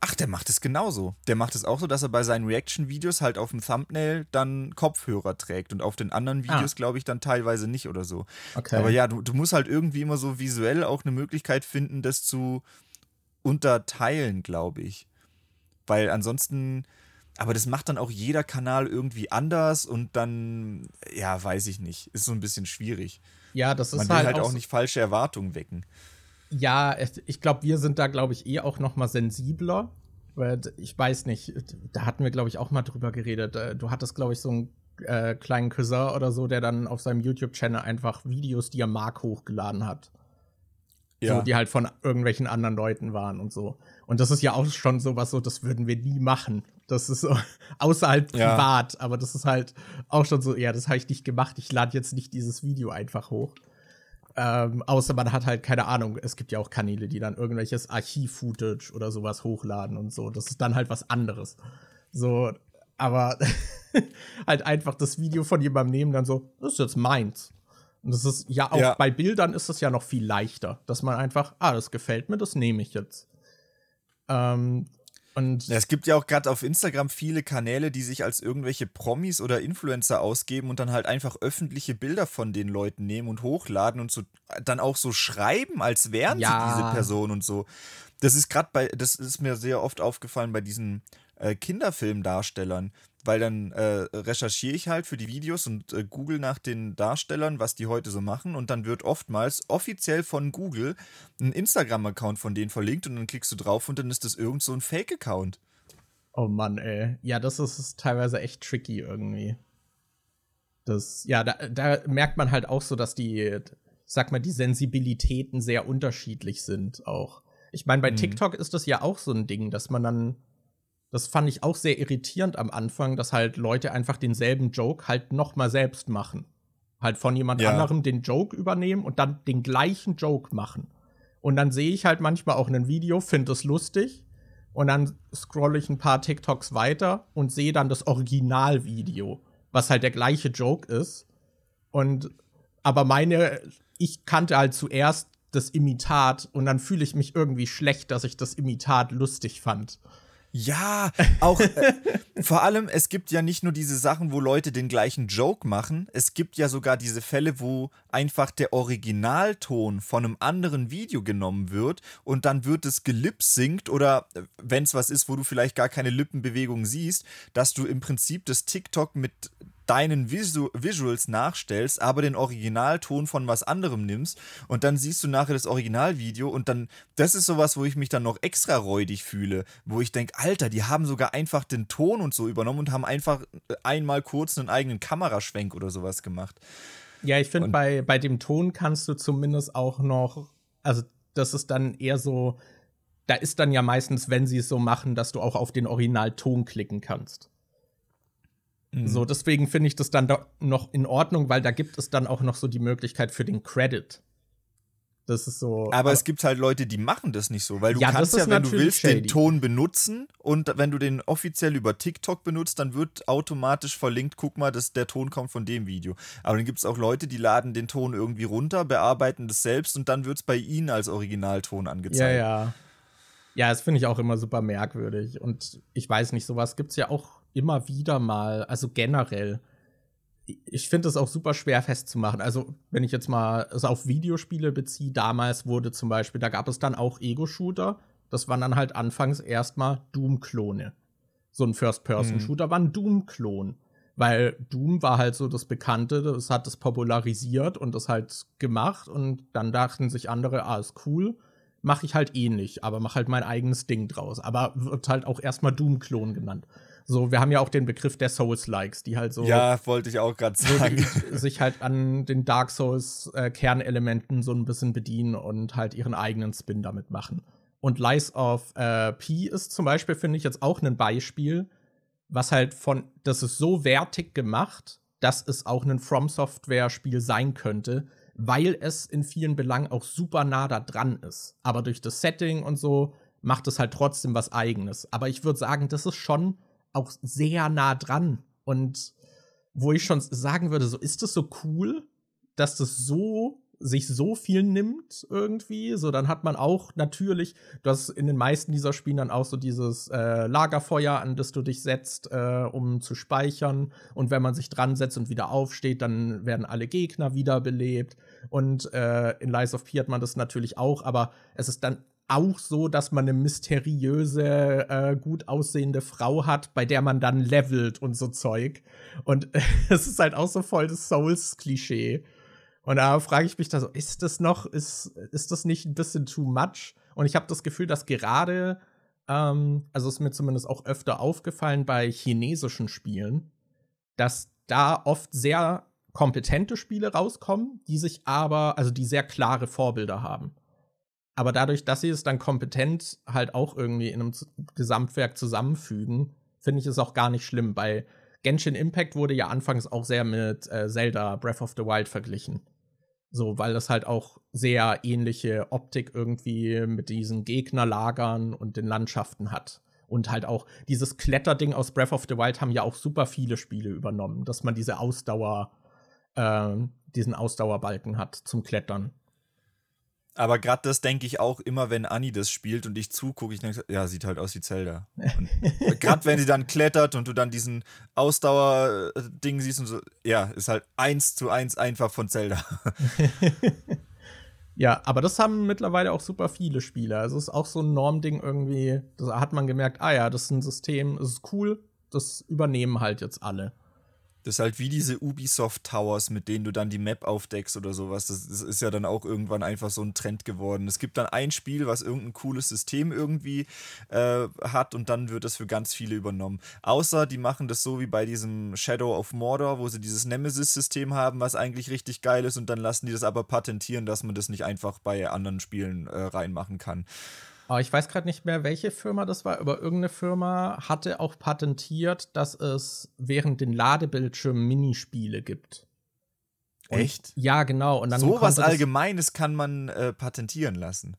Ach, der macht es genauso. Der macht es auch so, dass er bei seinen Reaction-Videos halt auf dem Thumbnail dann Kopfhörer trägt und auf den anderen Videos, ah. glaube ich, dann teilweise nicht oder so. Okay. Aber ja, du, du musst halt irgendwie immer so visuell auch eine Möglichkeit finden, das zu unterteilen, glaube ich. Weil ansonsten, aber das macht dann auch jeder Kanal irgendwie anders und dann, ja, weiß ich nicht. Ist so ein bisschen schwierig. Ja, das ist Man will halt, halt auch, auch nicht falsche Erwartungen wecken. Ja, ich glaube, wir sind da, glaube ich, eh auch noch mal sensibler. Ich weiß nicht, da hatten wir, glaube ich, auch mal drüber geredet. Äh, du hattest, glaube ich, so einen äh, kleinen Cousin oder so, der dann auf seinem YouTube-Channel einfach Videos, die er mag, hochgeladen hat. Ja. So, die halt von irgendwelchen anderen Leuten waren und so. Und das ist ja auch schon sowas so, das würden wir nie machen. Das ist so [laughs] außerhalb privat, ja. aber das ist halt auch schon so, ja, das habe ich nicht gemacht. Ich lade jetzt nicht dieses Video einfach hoch. Ähm, außer man hat halt keine Ahnung. Es gibt ja auch Kanäle, die dann irgendwelches Archiv-Footage oder sowas hochladen und so. Das ist dann halt was anderes. So, aber [laughs] halt einfach das Video von jemandem nehmen, dann so, das ist jetzt meins. Und das ist ja auch ja. bei Bildern ist es ja noch viel leichter, dass man einfach, ah, das gefällt mir, das nehme ich jetzt. Ähm, und es gibt ja auch gerade auf Instagram viele Kanäle, die sich als irgendwelche Promis oder Influencer ausgeben und dann halt einfach öffentliche Bilder von den Leuten nehmen und hochladen und so dann auch so schreiben, als wären ja. sie diese Person und so. Das ist gerade bei, das ist mir sehr oft aufgefallen bei diesen äh, Kinderfilmdarstellern. Weil dann äh, recherchiere ich halt für die Videos und äh, google nach den Darstellern, was die heute so machen. Und dann wird oftmals offiziell von Google ein Instagram-Account von denen verlinkt und dann klickst du drauf und dann ist das irgend so ein Fake-Account. Oh Mann, ey. Ja, das ist teilweise echt tricky irgendwie. Das, ja, da, da merkt man halt auch so, dass die, sag mal, die Sensibilitäten sehr unterschiedlich sind auch. Ich meine, bei mhm. TikTok ist das ja auch so ein Ding, dass man dann, das fand ich auch sehr irritierend am Anfang, dass halt Leute einfach denselben Joke halt noch mal selbst machen. Halt von jemand ja. anderem den Joke übernehmen und dann den gleichen Joke machen. Und dann sehe ich halt manchmal auch ein Video, finde es lustig und dann scrolle ich ein paar TikToks weiter und sehe dann das Originalvideo, was halt der gleiche Joke ist. Und aber meine, ich kannte halt zuerst das Imitat und dann fühle ich mich irgendwie schlecht, dass ich das Imitat lustig fand. Ja, auch äh, [laughs] vor allem, es gibt ja nicht nur diese Sachen, wo Leute den gleichen Joke machen, es gibt ja sogar diese Fälle, wo einfach der Originalton von einem anderen Video genommen wird und dann wird es gelipsingt oder äh, wenn es was ist, wo du vielleicht gar keine Lippenbewegung siehst, dass du im Prinzip das TikTok mit deinen Visu Visuals nachstellst, aber den Originalton von was anderem nimmst und dann siehst du nachher das Originalvideo und dann, das ist sowas, wo ich mich dann noch extra räudig fühle, wo ich denke, Alter, die haben sogar einfach den Ton und so übernommen und haben einfach einmal kurz einen eigenen Kameraschwenk oder sowas gemacht. Ja, ich finde, bei, bei dem Ton kannst du zumindest auch noch, also das ist dann eher so, da ist dann ja meistens, wenn sie es so machen, dass du auch auf den Originalton klicken kannst. Mhm. So, deswegen finde ich das dann noch in Ordnung, weil da gibt es dann auch noch so die Möglichkeit für den Credit. Das ist so. Aber, aber es gibt halt Leute, die machen das nicht so, weil du ja, kannst ja, wenn du willst, shady. den Ton benutzen und wenn du den offiziell über TikTok benutzt, dann wird automatisch verlinkt, guck mal, dass der Ton kommt von dem Video. Aber dann gibt es auch Leute, die laden den Ton irgendwie runter, bearbeiten das selbst und dann wird es bei ihnen als Originalton angezeigt. Ja, ja. Ja, das finde ich auch immer super merkwürdig. Und ich weiß nicht, sowas gibt es ja auch immer wieder mal, also generell. Ich finde es auch super schwer festzumachen. Also, wenn ich jetzt mal es auf Videospiele beziehe, damals wurde zum Beispiel, da gab es dann auch Ego-Shooter. Das waren dann halt anfangs erstmal Doom-Klone. So ein First-Person-Shooter mhm. war ein Doom-Klon. Weil Doom war halt so das Bekannte, das hat es popularisiert und das halt gemacht und dann dachten sich andere, ah, ist cool, mache ich halt ähnlich, aber mach halt mein eigenes Ding draus. Aber wird halt auch erstmal Doom-Klon genannt. So, wir haben ja auch den Begriff der Souls-Likes, die halt so. Ja, wollte ich auch gerade sagen. [laughs] Sich halt an den Dark Souls-Kernelementen äh, so ein bisschen bedienen und halt ihren eigenen Spin damit machen. Und Lies of äh, P ist zum Beispiel, finde ich, jetzt auch ein Beispiel, was halt von, das ist so wertig gemacht, dass es auch ein From Software-Spiel sein könnte, weil es in vielen Belangen auch super nah da dran ist. Aber durch das Setting und so macht es halt trotzdem was Eigenes. Aber ich würde sagen, das ist schon auch sehr nah dran. Und wo ich schon sagen würde, so ist das so cool, dass das so sich so viel nimmt irgendwie. So, dann hat man auch natürlich, du hast in den meisten dieser Spielen dann auch so dieses äh, Lagerfeuer, an das du dich setzt, äh, um zu speichern. Und wenn man sich dran setzt und wieder aufsteht, dann werden alle Gegner wiederbelebt. Und äh, in Lies of P hat man das natürlich auch, aber es ist dann auch so, dass man eine mysteriöse, äh, gut aussehende Frau hat, bei der man dann levelt und so Zeug. Und [laughs] es ist halt auch so voll das Souls-Klischee. Und da frage ich mich da so, ist das noch, ist, ist das nicht ein bisschen too much? Und ich habe das Gefühl, dass gerade, ähm, also ist mir zumindest auch öfter aufgefallen bei chinesischen Spielen, dass da oft sehr kompetente Spiele rauskommen, die sich aber, also die sehr klare Vorbilder haben. Aber dadurch, dass sie es dann kompetent halt auch irgendwie in einem Gesamtwerk zusammenfügen, finde ich es auch gar nicht schlimm. Bei Genshin Impact wurde ja anfangs auch sehr mit äh, Zelda Breath of the Wild verglichen. So, weil das halt auch sehr ähnliche Optik irgendwie mit diesen Gegnerlagern und den Landschaften hat. Und halt auch dieses Kletterding aus Breath of the Wild haben ja auch super viele Spiele übernommen, dass man diese Ausdauer, äh, diesen Ausdauerbalken hat zum Klettern. Aber gerade das denke ich auch immer, wenn Anni das spielt und ich zugucke, ich denke, ja, sieht halt aus wie Zelda. gerade [laughs] wenn sie dann klettert und du dann diesen Ausdauer-Ding siehst und so, ja, ist halt eins zu eins einfach von Zelda. [laughs] Ja, aber das haben mittlerweile auch super viele Spiele. Also es ist auch so ein Normding irgendwie. Da hat man gemerkt, ah ja, das ist ein System, das ist cool, das übernehmen halt jetzt alle. Das ist halt wie diese Ubisoft Towers, mit denen du dann die Map aufdeckst oder sowas. Das, das, ist ja dann auch irgendwann einfach so ein Trend geworden. Es gibt dann ein Spiel, was irgendein cooles System irgendwie äh, hat und dann wird das für ganz viele übernommen. Außer die machen das so wie bei diesem Shadow of Mordor, wo sie dieses Nemesis-System haben, was eigentlich richtig geil ist und dann lassen die das aber patentieren, dass man das nicht einfach bei anderen Spielen äh, reinmachen kann. Aber ich weiß gerade nicht mehr, welche Firma das war, aber irgendeine Firma hatte auch patentiert, dass es während den Ladebildschirmen Minispiele gibt. Und Echt? Ja, genau. Und dann so was Allgemeines kann man äh, patentieren lassen.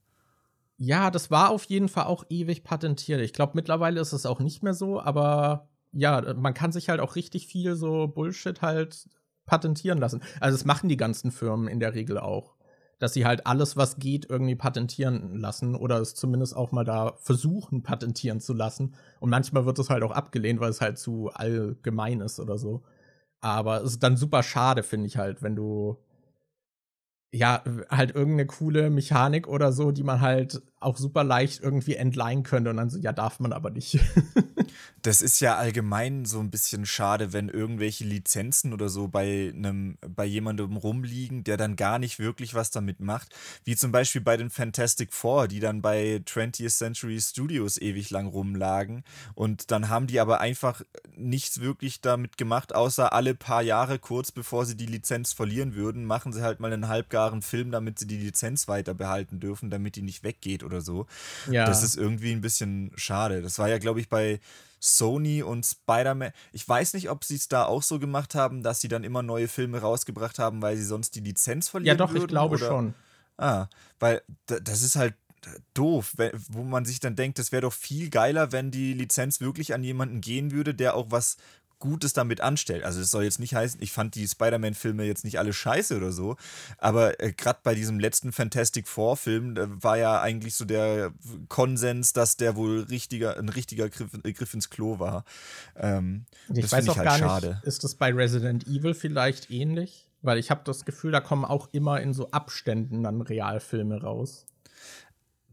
Ja, das war auf jeden Fall auch ewig patentiert. Ich glaube, mittlerweile ist es auch nicht mehr so, aber ja, man kann sich halt auch richtig viel so Bullshit halt patentieren lassen. Also das machen die ganzen Firmen in der Regel auch dass sie halt alles, was geht, irgendwie patentieren lassen oder es zumindest auch mal da versuchen, patentieren zu lassen. Und manchmal wird es halt auch abgelehnt, weil es halt zu allgemein ist oder so. Aber es ist dann super schade, finde ich halt, wenn du ja, halt irgendeine coole Mechanik oder so, die man halt auch super leicht irgendwie entleihen könnte und dann so, ja, darf man aber nicht. [laughs] das ist ja allgemein so ein bisschen schade, wenn irgendwelche Lizenzen oder so bei einem, bei jemandem rumliegen, der dann gar nicht wirklich was damit macht. Wie zum Beispiel bei den Fantastic Four, die dann bei 20th Century Studios ewig lang rumlagen. Und dann haben die aber einfach nichts wirklich damit gemacht, außer alle paar Jahre, kurz bevor sie die Lizenz verlieren würden, machen sie halt mal einen halbgaren Film, damit sie die Lizenz weiter behalten dürfen, damit die nicht weggeht oder so. Ja. Das ist irgendwie ein bisschen schade. Das war ja, glaube ich, bei Sony und Spider-Man. Ich weiß nicht, ob sie es da auch so gemacht haben, dass sie dann immer neue Filme rausgebracht haben, weil sie sonst die Lizenz verlieren. Ja, doch, würden, ich glaube oder? schon. Ah, weil das ist halt doof, wo man sich dann denkt, es wäre doch viel geiler, wenn die Lizenz wirklich an jemanden gehen würde, der auch was Gutes damit anstellt. Also es soll jetzt nicht heißen, ich fand die Spider-Man-Filme jetzt nicht alle scheiße oder so, aber äh, gerade bei diesem letzten Fantastic Four-Film war ja eigentlich so der Konsens, dass der wohl richtiger, ein richtiger Griff, äh, Griff ins Klo war. Ähm, ich das weiß auch ich halt gar schade. nicht, ist das bei Resident Evil vielleicht ähnlich? Weil ich habe das Gefühl, da kommen auch immer in so Abständen dann Realfilme raus.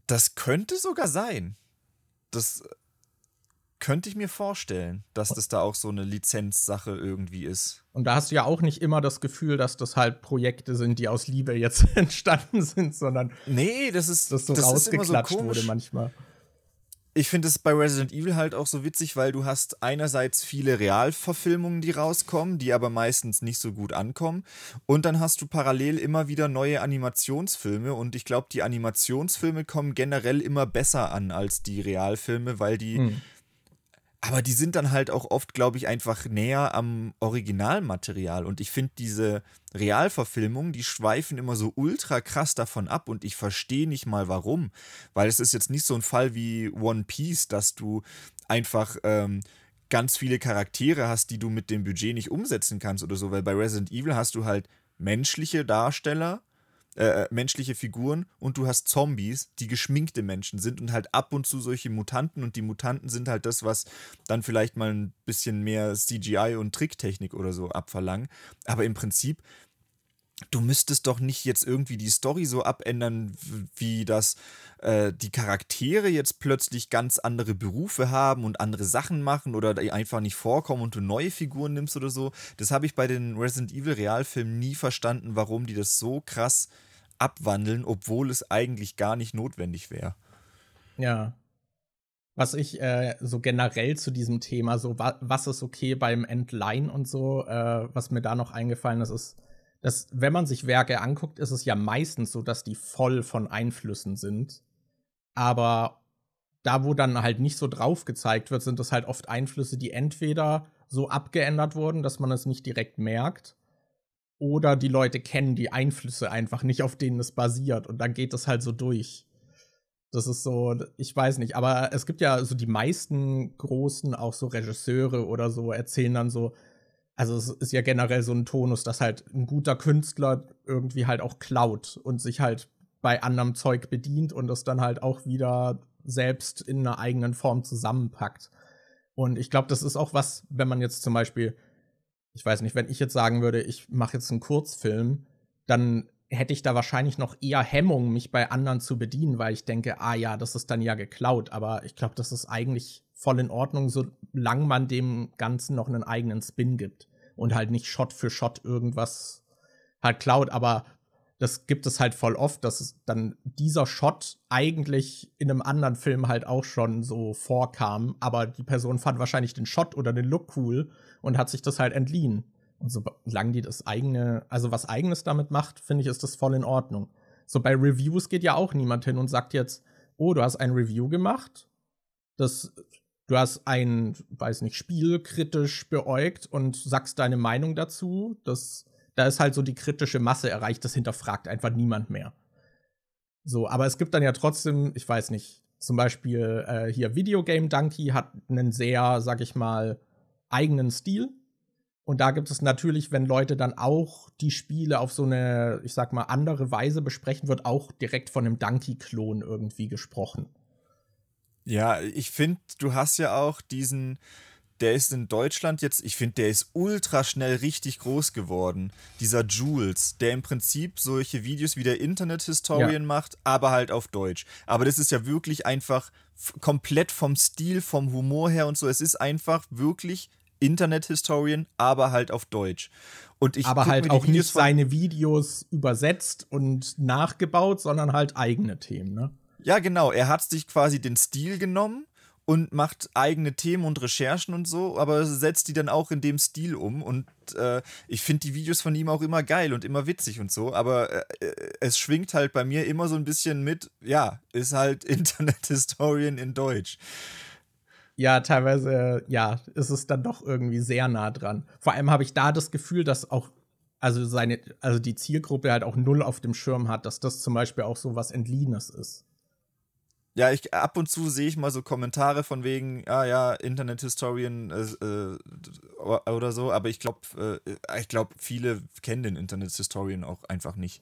Das könnte sogar sein. Das könnte ich mir vorstellen, dass das da auch so eine Lizenzsache irgendwie ist. Und da hast du ja auch nicht immer das Gefühl, dass das halt Projekte sind, die aus Liebe jetzt [laughs] entstanden sind, sondern nee, das ist das so das rausgeklatscht so wurde manchmal. Ich finde es bei Resident Evil halt auch so witzig, weil du hast einerseits viele Realverfilmungen, die rauskommen, die aber meistens nicht so gut ankommen. Und dann hast du parallel immer wieder neue Animationsfilme. Und ich glaube, die Animationsfilme kommen generell immer besser an als die Realfilme, weil die hm aber die sind dann halt auch oft, glaube ich, einfach näher am Originalmaterial. Und ich finde diese Realverfilmungen, die schweifen immer so ultra krass davon ab und ich verstehe nicht mal warum. Weil es ist jetzt nicht so ein Fall wie One Piece, dass du einfach ähm, ganz viele Charaktere hast, die du mit dem Budget nicht umsetzen kannst oder so. Weil bei Resident Evil hast du halt menschliche Darsteller äh, äh, menschliche Figuren und du hast Zombies, die geschminkte Menschen sind und halt ab und zu solche Mutanten und die Mutanten sind halt das, was dann vielleicht mal ein bisschen mehr CGI und Tricktechnik oder so abverlangen. Aber im Prinzip du müsstest doch nicht jetzt irgendwie die Story so abändern, wie das äh, die Charaktere jetzt plötzlich ganz andere Berufe haben und andere Sachen machen oder einfach nicht vorkommen und du neue Figuren nimmst oder so. Das habe ich bei den Resident Evil Realfilmen nie verstanden, warum die das so krass abwandeln, obwohl es eigentlich gar nicht notwendig wäre. Ja. Was ich äh, so generell zu diesem Thema, so wa was ist okay beim Entleihen und so, äh, was mir da noch eingefallen ist, ist, dass wenn man sich Werke anguckt, ist es ja meistens so, dass die voll von Einflüssen sind. Aber da, wo dann halt nicht so drauf gezeigt wird, sind das halt oft Einflüsse, die entweder so abgeändert wurden, dass man es nicht direkt merkt, oder die Leute kennen die Einflüsse einfach nicht, auf denen es basiert. Und dann geht es halt so durch. Das ist so, ich weiß nicht, aber es gibt ja so die meisten großen, auch so Regisseure oder so, erzählen dann so, also es ist ja generell so ein Tonus, dass halt ein guter Künstler irgendwie halt auch klaut und sich halt bei anderem Zeug bedient und es dann halt auch wieder selbst in einer eigenen Form zusammenpackt. Und ich glaube, das ist auch was, wenn man jetzt zum Beispiel ich weiß nicht, wenn ich jetzt sagen würde, ich mache jetzt einen Kurzfilm, dann hätte ich da wahrscheinlich noch eher Hemmung, mich bei anderen zu bedienen, weil ich denke, ah ja, das ist dann ja geklaut. Aber ich glaube, das ist eigentlich voll in Ordnung, solange man dem Ganzen noch einen eigenen Spin gibt und halt nicht Shot für Shot irgendwas halt klaut. Aber das gibt es halt voll oft, dass dann dieser Shot eigentlich in einem anderen Film halt auch schon so vorkam, aber die Person fand wahrscheinlich den Shot oder den Look cool und hat sich das halt entliehen. Und solange die das eigene, also was eigenes damit macht, finde ich, ist das voll in Ordnung. So bei Reviews geht ja auch niemand hin und sagt jetzt, oh, du hast ein Review gemacht, das, du hast ein, weiß nicht, Spiel kritisch beäugt und sagst deine Meinung dazu. Das, da ist halt so die kritische Masse erreicht, das hinterfragt einfach niemand mehr. So, aber es gibt dann ja trotzdem, ich weiß nicht, zum Beispiel äh, hier Videogame Donkey hat einen sehr, sag ich mal, eigenen Stil und da gibt es natürlich, wenn Leute dann auch die Spiele auf so eine, ich sag mal, andere Weise besprechen, wird auch direkt von einem Donkey-Klon irgendwie gesprochen. Ja, ich finde, du hast ja auch diesen, der ist in Deutschland jetzt, ich finde, der ist ultra schnell richtig groß geworden. Dieser Jules, der im Prinzip solche Videos wie der Internet Historian ja. macht, aber halt auf Deutsch. Aber das ist ja wirklich einfach komplett vom Stil, vom Humor her und so. Es ist einfach wirklich Internet-Historian, aber halt auf Deutsch. Und ich aber halt auch nicht seine Videos übersetzt und nachgebaut, sondern halt eigene Themen, ne? Ja, genau. Er hat sich quasi den Stil genommen und macht eigene Themen und Recherchen und so, aber setzt die dann auch in dem Stil um. Und äh, ich finde die Videos von ihm auch immer geil und immer witzig und so, aber äh, äh es schwingt halt bei mir immer so ein bisschen mit, ja, ist halt [laughs] Internet-Historian in Deutsch ja, teilweise, ja, ist es dann doch irgendwie sehr nah dran. Vor allem habe ich da das Gefühl, dass auch, also seine, also die Zielgruppe halt auch null auf dem Schirm hat, dass das zum Beispiel auch so was Entliehenes ist. Ja, ich ab und zu sehe ich mal so Kommentare von wegen, ah ja, Internet Historian äh, oder so, aber ich glaube, äh, ich glaube, viele kennen den Internet Historian auch einfach nicht.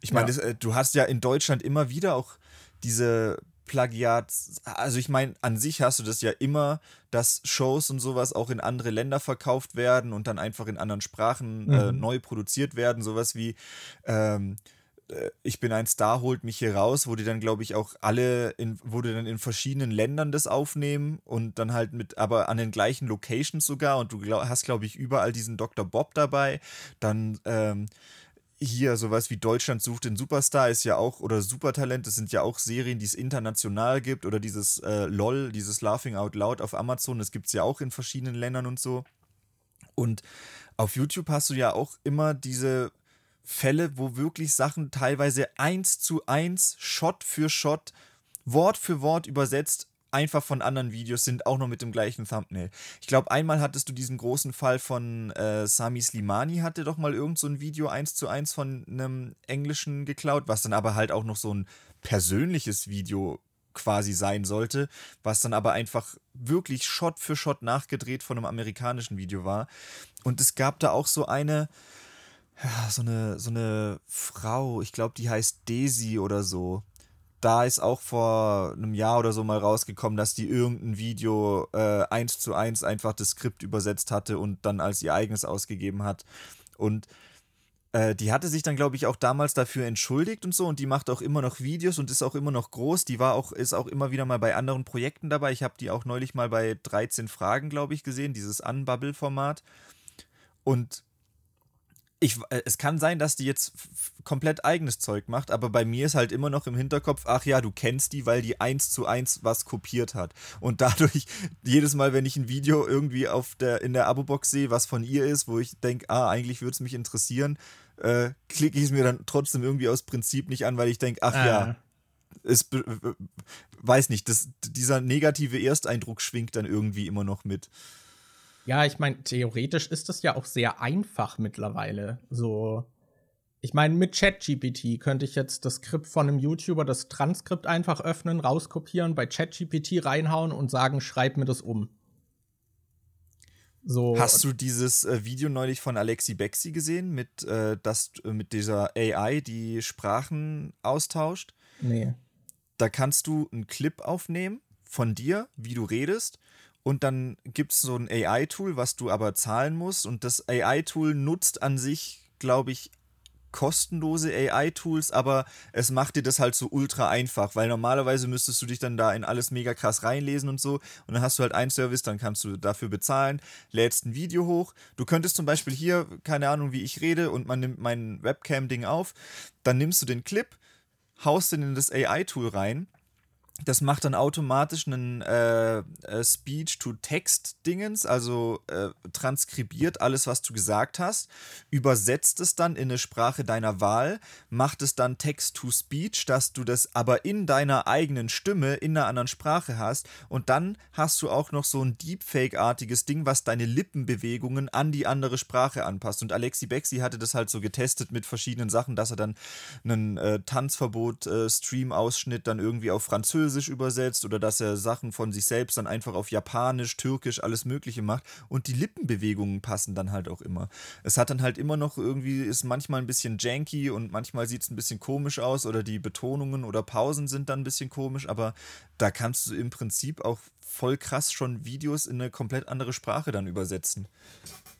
Ich meine, ja. Äh, du hast ja in Deutschland immer wieder auch diese Plagiat, also ich meine, an sich hast du das ja immer, dass Shows und sowas auch in andere Länder verkauft werden und dann einfach in anderen Sprachen äh, mhm. äh, neu produziert werden. Sowas wie ähm, äh, Ich bin ein Star, holt mich hier raus, wo die dann, glaube ich, auch alle, in, wo die dann in verschiedenen Ländern das aufnehmen und dann halt mit, aber an den gleichen Locations sogar und du glaub, hast, glaube ich, überall diesen Dr. Bob dabei. Dann ähm, hier sowas wie Deutschland sucht den Superstar ist ja auch, oder Supertalent, das sind ja auch Serien, die es international gibt, oder dieses äh, LOL, dieses Laughing Out Loud auf Amazon, das gibt es ja auch in verschiedenen Ländern und so. Und auf YouTube hast du ja auch immer diese Fälle, wo wirklich Sachen teilweise eins zu eins, Shot für Shot, Wort für Wort übersetzt einfach von anderen Videos sind, auch noch mit dem gleichen Thumbnail. Ich glaube, einmal hattest du diesen großen Fall von äh, Sami Slimani, hatte doch mal irgend so ein Video eins zu eins von einem englischen geklaut, was dann aber halt auch noch so ein persönliches Video quasi sein sollte, was dann aber einfach wirklich Shot für Shot nachgedreht von einem amerikanischen Video war. Und es gab da auch so eine, ja, so eine, so eine Frau, ich glaube, die heißt Daisy oder so da ist auch vor einem Jahr oder so mal rausgekommen, dass die irgendein Video äh, eins zu eins einfach das Skript übersetzt hatte und dann als ihr eigenes ausgegeben hat. Und äh, die hatte sich dann, glaube ich, auch damals dafür entschuldigt und so und die macht auch immer noch Videos und ist auch immer noch groß. Die war auch, ist auch immer wieder mal bei anderen Projekten dabei. Ich habe die auch neulich mal bei 13 Fragen, glaube ich, gesehen, dieses Unbubble-Format. Und ich, äh, es kann sein, dass die jetzt komplett eigenes Zeug macht, aber bei mir ist halt immer noch im Hinterkopf, ach ja, du kennst die, weil die eins zu eins was kopiert hat. Und [laughs] dadurch, jedes Mal, wenn ich ein Video irgendwie auf der, in der Abo-Box sehe, was von ihr ist, wo ich denke, ah, eigentlich würde es mich interessieren, äh, klicke ich es mir dann trotzdem irgendwie aus Prinzip nicht an, weil ich denke, ach ah. ja, es weiß nicht, das, dieser negative Ersteindruck schwingt dann irgendwie immer noch mit. Ja, ich meine, theoretisch ist das ja auch sehr einfach mittlerweile. So, ich meine, mit ChatGPT könnte ich jetzt das Skript von einem YouTuber, das Transkript einfach öffnen, rauskopieren, bei ChatGPT reinhauen und sagen, schreib mir das um. So. Hast du dieses äh, Video neulich von Alexi Bexi gesehen, mit, äh, das, äh, mit dieser AI, die Sprachen austauscht? Nee. Da kannst du einen Clip aufnehmen von dir, wie du redest, und dann gibt es so ein AI-Tool, was du aber zahlen musst. Und das AI-Tool nutzt an sich, glaube ich, kostenlose AI-Tools, aber es macht dir das halt so ultra einfach, weil normalerweise müsstest du dich dann da in alles mega krass reinlesen und so. Und dann hast du halt einen Service, dann kannst du dafür bezahlen, lädst ein Video hoch. Du könntest zum Beispiel hier, keine Ahnung, wie ich rede, und man nimmt mein Webcam-Ding auf, dann nimmst du den Clip, haust den in das AI-Tool rein das macht dann automatisch einen äh, äh, Speech-to-Text-Dingens, also äh, transkribiert alles, was du gesagt hast, übersetzt es dann in eine Sprache deiner Wahl, macht es dann Text-to-Speech, dass du das aber in deiner eigenen Stimme in einer anderen Sprache hast und dann hast du auch noch so ein Deepfake-artiges Ding, was deine Lippenbewegungen an die andere Sprache anpasst. Und Alexi Bexi hatte das halt so getestet mit verschiedenen Sachen, dass er dann einen äh, Tanzverbot-Stream-Ausschnitt äh, dann irgendwie auf Französisch Französisch übersetzt oder dass er Sachen von sich selbst dann einfach auf Japanisch, Türkisch, alles Mögliche macht. Und die Lippenbewegungen passen dann halt auch immer. Es hat dann halt immer noch irgendwie, ist manchmal ein bisschen janky und manchmal sieht es ein bisschen komisch aus oder die Betonungen oder Pausen sind dann ein bisschen komisch, aber da kannst du im Prinzip auch voll krass schon Videos in eine komplett andere Sprache dann übersetzen.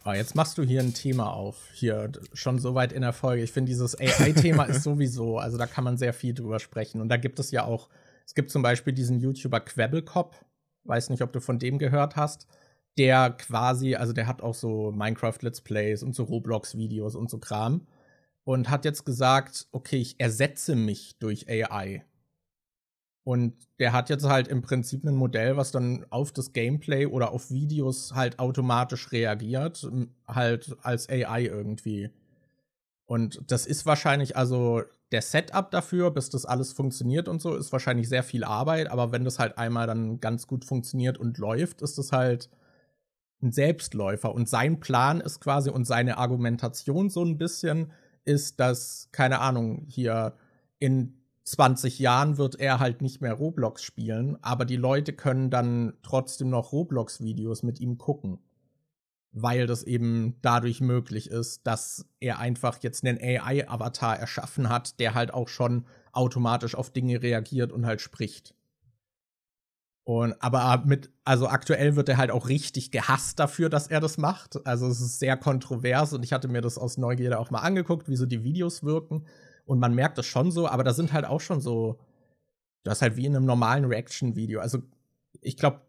Oh, jetzt machst du hier ein Thema auf. Hier schon so weit in der Folge. Ich finde, dieses AI-Thema [laughs] ist sowieso, also da kann man sehr viel drüber sprechen. Und da gibt es ja auch es gibt zum Beispiel diesen YouTuber Quabblecop, weiß nicht, ob du von dem gehört hast, der quasi, also der hat auch so Minecraft Let's Plays und so Roblox Videos und so Kram und hat jetzt gesagt, okay, ich ersetze mich durch AI. Und der hat jetzt halt im Prinzip ein Modell, was dann auf das Gameplay oder auf Videos halt automatisch reagiert, halt als AI irgendwie. Und das ist wahrscheinlich, also der Setup dafür, bis das alles funktioniert und so, ist wahrscheinlich sehr viel Arbeit, aber wenn das halt einmal dann ganz gut funktioniert und läuft, ist das halt ein Selbstläufer. Und sein Plan ist quasi und seine Argumentation so ein bisschen ist, dass, keine Ahnung, hier in 20 Jahren wird er halt nicht mehr Roblox spielen, aber die Leute können dann trotzdem noch Roblox-Videos mit ihm gucken weil das eben dadurch möglich ist, dass er einfach jetzt einen AI-Avatar erschaffen hat, der halt auch schon automatisch auf Dinge reagiert und halt spricht. Und aber mit, also aktuell wird er halt auch richtig gehasst dafür, dass er das macht. Also es ist sehr kontrovers und ich hatte mir das aus Neugierde auch mal angeguckt, wie so die Videos wirken. Und man merkt das schon so, aber da sind halt auch schon so, das ist halt wie in einem normalen Reaction-Video. Also ich glaube,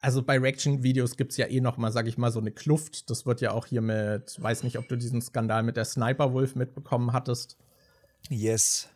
also bei Reaction-Videos gibt es ja eh noch mal, sag ich mal, so eine Kluft. Das wird ja auch hier mit, weiß nicht, ob du diesen Skandal mit der Sniper-Wolf mitbekommen hattest. Yes.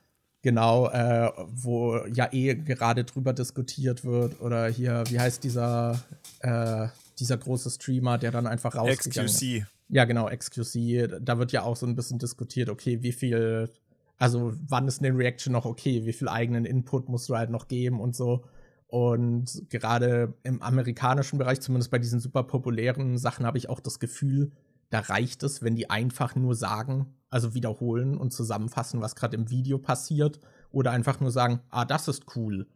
Genau, äh, wo ja eh gerade drüber diskutiert wird. Oder hier, wie heißt dieser, äh, dieser große Streamer, der dann einfach rausgegangen ist. XQC. Ja, genau, XQC. Da wird ja auch so ein bisschen diskutiert, okay, wie viel, also wann ist eine Reaction noch okay, wie viel eigenen Input musst du halt noch geben und so. Und gerade im amerikanischen Bereich, zumindest bei diesen super populären Sachen, habe ich auch das Gefühl, da reicht es, wenn die einfach nur sagen, also wiederholen und zusammenfassen, was gerade im Video passiert, oder einfach nur sagen, ah, das ist cool.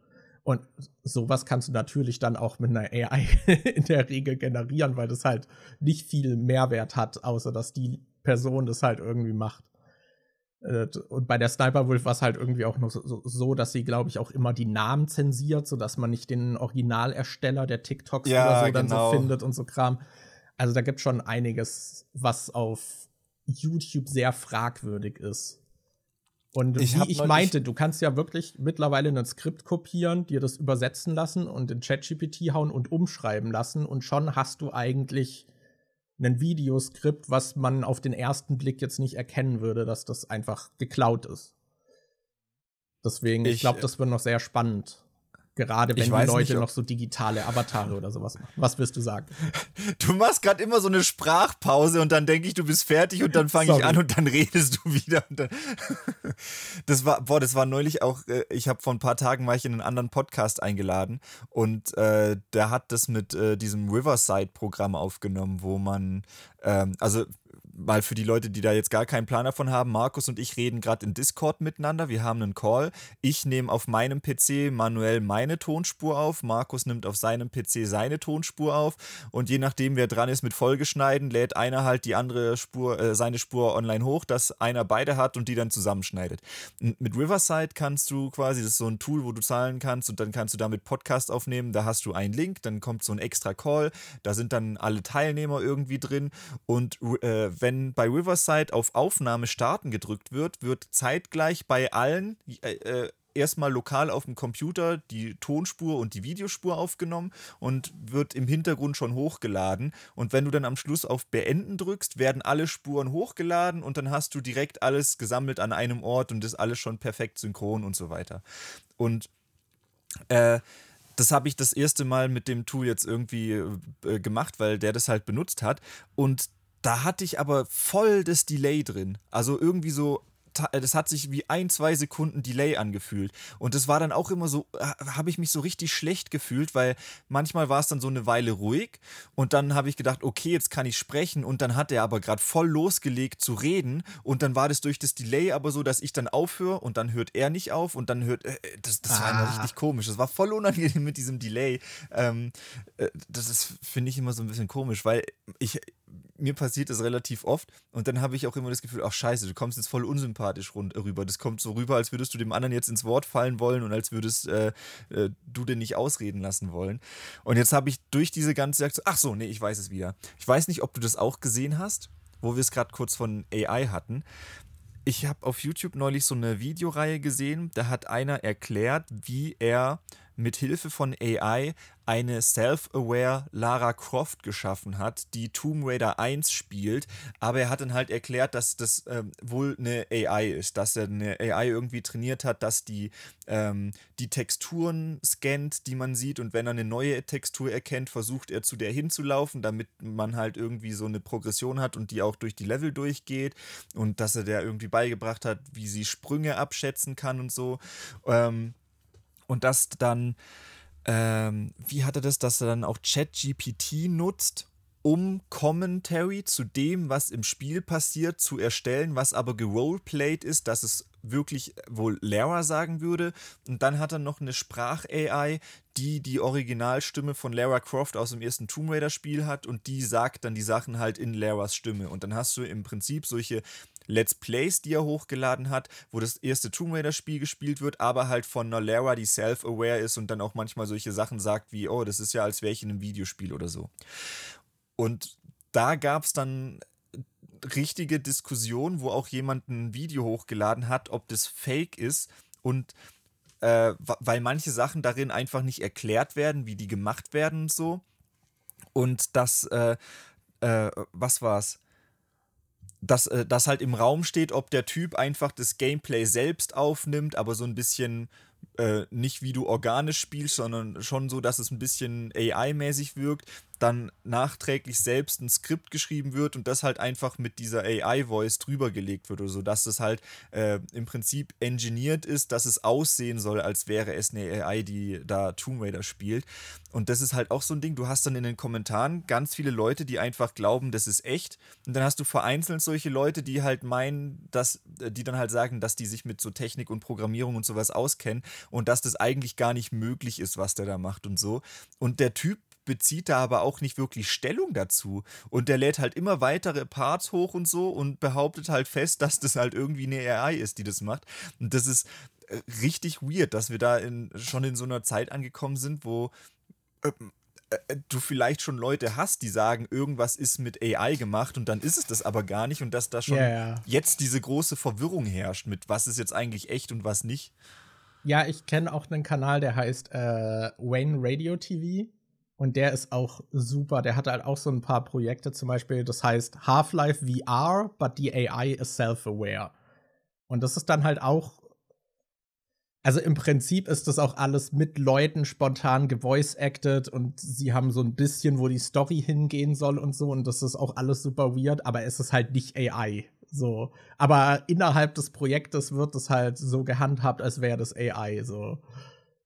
Und sowas kannst du natürlich dann auch mit einer AI [laughs] in der Regel generieren, weil das halt nicht viel Mehrwert hat, außer dass die Person das halt irgendwie macht. Äh, und bei der Sniper Wolf war es halt irgendwie auch noch so, so dass sie, glaube ich, auch immer die Namen zensiert, sodass man nicht den Originalersteller der TikToks ja, oder so dann genau. so findet und so Kram. Also da gibt es schon einiges, was auf YouTube sehr fragwürdig ist. Und ich wie ich meinte, du kannst ja wirklich mittlerweile ein Skript kopieren, dir das übersetzen lassen und in ChatGPT hauen und umschreiben lassen und schon hast du eigentlich ein Videoskript, was man auf den ersten Blick jetzt nicht erkennen würde, dass das einfach geklaut ist. Deswegen, ich, ich glaube, das wird noch sehr spannend. Gerade wenn die Leute nicht, noch so digitale Avatare oder sowas machen. Was wirst du sagen? [laughs] Du machst gerade immer so eine Sprachpause und dann denke ich, du bist fertig und dann fange ich an und dann redest du wieder. [laughs] das war, boah, das war neulich auch, äh, ich habe vor ein paar Tagen war ich in einen anderen Podcast eingeladen und äh, der hat das mit äh, diesem Riverside-Programm aufgenommen, wo man, ähm, also mal für die Leute, die da jetzt gar keinen Plan davon haben, Markus und ich reden gerade in Discord miteinander. Wir haben einen Call. Ich nehme auf meinem PC manuell meine Tonspur auf. Markus nimmt auf seinem PC seine Tonspur auf. Und je nachdem, wer dran ist mit Folgeschneiden, lädt einer halt die andere Spur, äh, seine Spur online hoch, dass einer beide hat und die dann zusammenschneidet. Mit Riverside kannst du quasi, das ist so ein Tool, wo du zahlen kannst und dann kannst du damit Podcast aufnehmen. Da hast du einen Link, dann kommt so ein extra Call. Da sind dann alle Teilnehmer irgendwie drin. Und äh, wenn bei Riverside auf Aufnahme starten gedrückt wird, wird zeitgleich bei allen äh, äh, erstmal lokal auf dem Computer die Tonspur und die Videospur aufgenommen und wird im Hintergrund schon hochgeladen. Und wenn du dann am Schluss auf Beenden drückst, werden alle Spuren hochgeladen und dann hast du direkt alles gesammelt an einem Ort und ist alles schon perfekt synchron und so weiter. Und äh, das habe ich das erste Mal mit dem Tool jetzt irgendwie äh, gemacht, weil der das halt benutzt hat. Und da hatte ich aber voll das Delay drin. Also irgendwie so das hat sich wie ein, zwei Sekunden Delay angefühlt. Und das war dann auch immer so, habe ich mich so richtig schlecht gefühlt, weil manchmal war es dann so eine Weile ruhig und dann habe ich gedacht, okay, jetzt kann ich sprechen und dann hat er aber gerade voll losgelegt zu reden und dann war das durch das Delay aber so, dass ich dann aufhöre und dann hört er nicht auf und dann hört, äh, das, das ah. war immer richtig komisch. Das war voll unangenehm mit diesem Delay. Ähm, äh, das finde ich immer so ein bisschen komisch, weil ich, mir passiert das relativ oft und dann habe ich auch immer das Gefühl, ach scheiße, du kommst jetzt voll unsympathisch rund, rüber. Das kommt so rüber, als würdest du dem anderen jetzt ins Wort fallen wollen und als würdest äh, äh, du den nicht ausreden lassen wollen. Und jetzt habe ich durch diese ganze Aktion, ach so, nee, ich weiß es wieder. Ich weiß nicht, ob du das auch gesehen hast, wo wir es gerade kurz von AI hatten. Ich habe auf YouTube neulich so eine Videoreihe gesehen, da hat einer erklärt, wie er mit Hilfe von AI eine self-aware Lara Croft geschaffen hat, die Tomb Raider 1 spielt, aber er hat dann halt erklärt, dass das ähm, wohl eine AI ist, dass er eine AI irgendwie trainiert hat, dass die ähm, die Texturen scannt, die man sieht. Und wenn er eine neue Textur erkennt, versucht er zu der hinzulaufen, damit man halt irgendwie so eine Progression hat und die auch durch die Level durchgeht. Und dass er der irgendwie beigebracht hat, wie sie Sprünge abschätzen kann und so. Ähm, und das dann, ähm, wie hat er das, dass er dann auch ChatGPT nutzt, um Commentary zu dem, was im Spiel passiert, zu erstellen, was aber geroleplayed ist, dass es wirklich wohl Lara sagen würde. Und dann hat er noch eine Sprach-AI, die die Originalstimme von Lara Croft aus dem ersten Tomb Raider-Spiel hat und die sagt dann die Sachen halt in Laras Stimme. Und dann hast du im Prinzip solche Let's Plays, die er hochgeladen hat, wo das erste Tomb Raider-Spiel gespielt wird, aber halt von Lara, die self-aware ist und dann auch manchmal solche Sachen sagt wie, oh, das ist ja, als wäre ich in einem Videospiel oder so. Und da gab es dann richtige Diskussionen, wo auch jemand ein Video hochgeladen hat, ob das fake ist und äh, weil manche Sachen darin einfach nicht erklärt werden, wie die gemacht werden und so. Und das, äh, äh, was war's? Dass äh, halt im Raum steht, ob der Typ einfach das Gameplay selbst aufnimmt, aber so ein bisschen äh, nicht wie du organisch spielst, sondern schon so, dass es ein bisschen AI-mäßig wirkt dann nachträglich selbst ein Skript geschrieben wird und das halt einfach mit dieser AI-Voice drüber gelegt wird oder so, dass es halt äh, im Prinzip engineert ist, dass es aussehen soll, als wäre es eine AI, die da Tomb Raider spielt. Und das ist halt auch so ein Ding, du hast dann in den Kommentaren ganz viele Leute, die einfach glauben, das ist echt. Und dann hast du vereinzelt solche Leute, die halt meinen, dass, äh, die dann halt sagen, dass die sich mit so Technik und Programmierung und sowas auskennen und dass das eigentlich gar nicht möglich ist, was der da macht und so. Und der Typ bezieht da aber auch nicht wirklich Stellung dazu. Und der lädt halt immer weitere Parts hoch und so und behauptet halt fest, dass das halt irgendwie eine AI ist, die das macht. Und das ist äh, richtig weird, dass wir da in, schon in so einer Zeit angekommen sind, wo ähm, äh, äh, du vielleicht schon Leute hast, die sagen, irgendwas ist mit AI gemacht und dann ist es das aber gar nicht und dass da schon yeah. jetzt diese große Verwirrung herrscht mit was ist jetzt eigentlich echt und was nicht. Ja, ich kenne auch einen Kanal, der heißt äh, Wayne Radio TV. Und der ist auch super. Der hat halt auch so ein paar Projekte, zum Beispiel, das heißt Half-Life VR, but the AI is self-aware. Und das ist dann halt auch. Also im Prinzip ist das auch alles mit Leuten spontan gevoice-acted und sie haben so ein bisschen, wo die Story hingehen soll und so. Und das ist auch alles super weird, aber es ist halt nicht AI. So. Aber innerhalb des Projektes wird es halt so gehandhabt, als wäre das AI. So.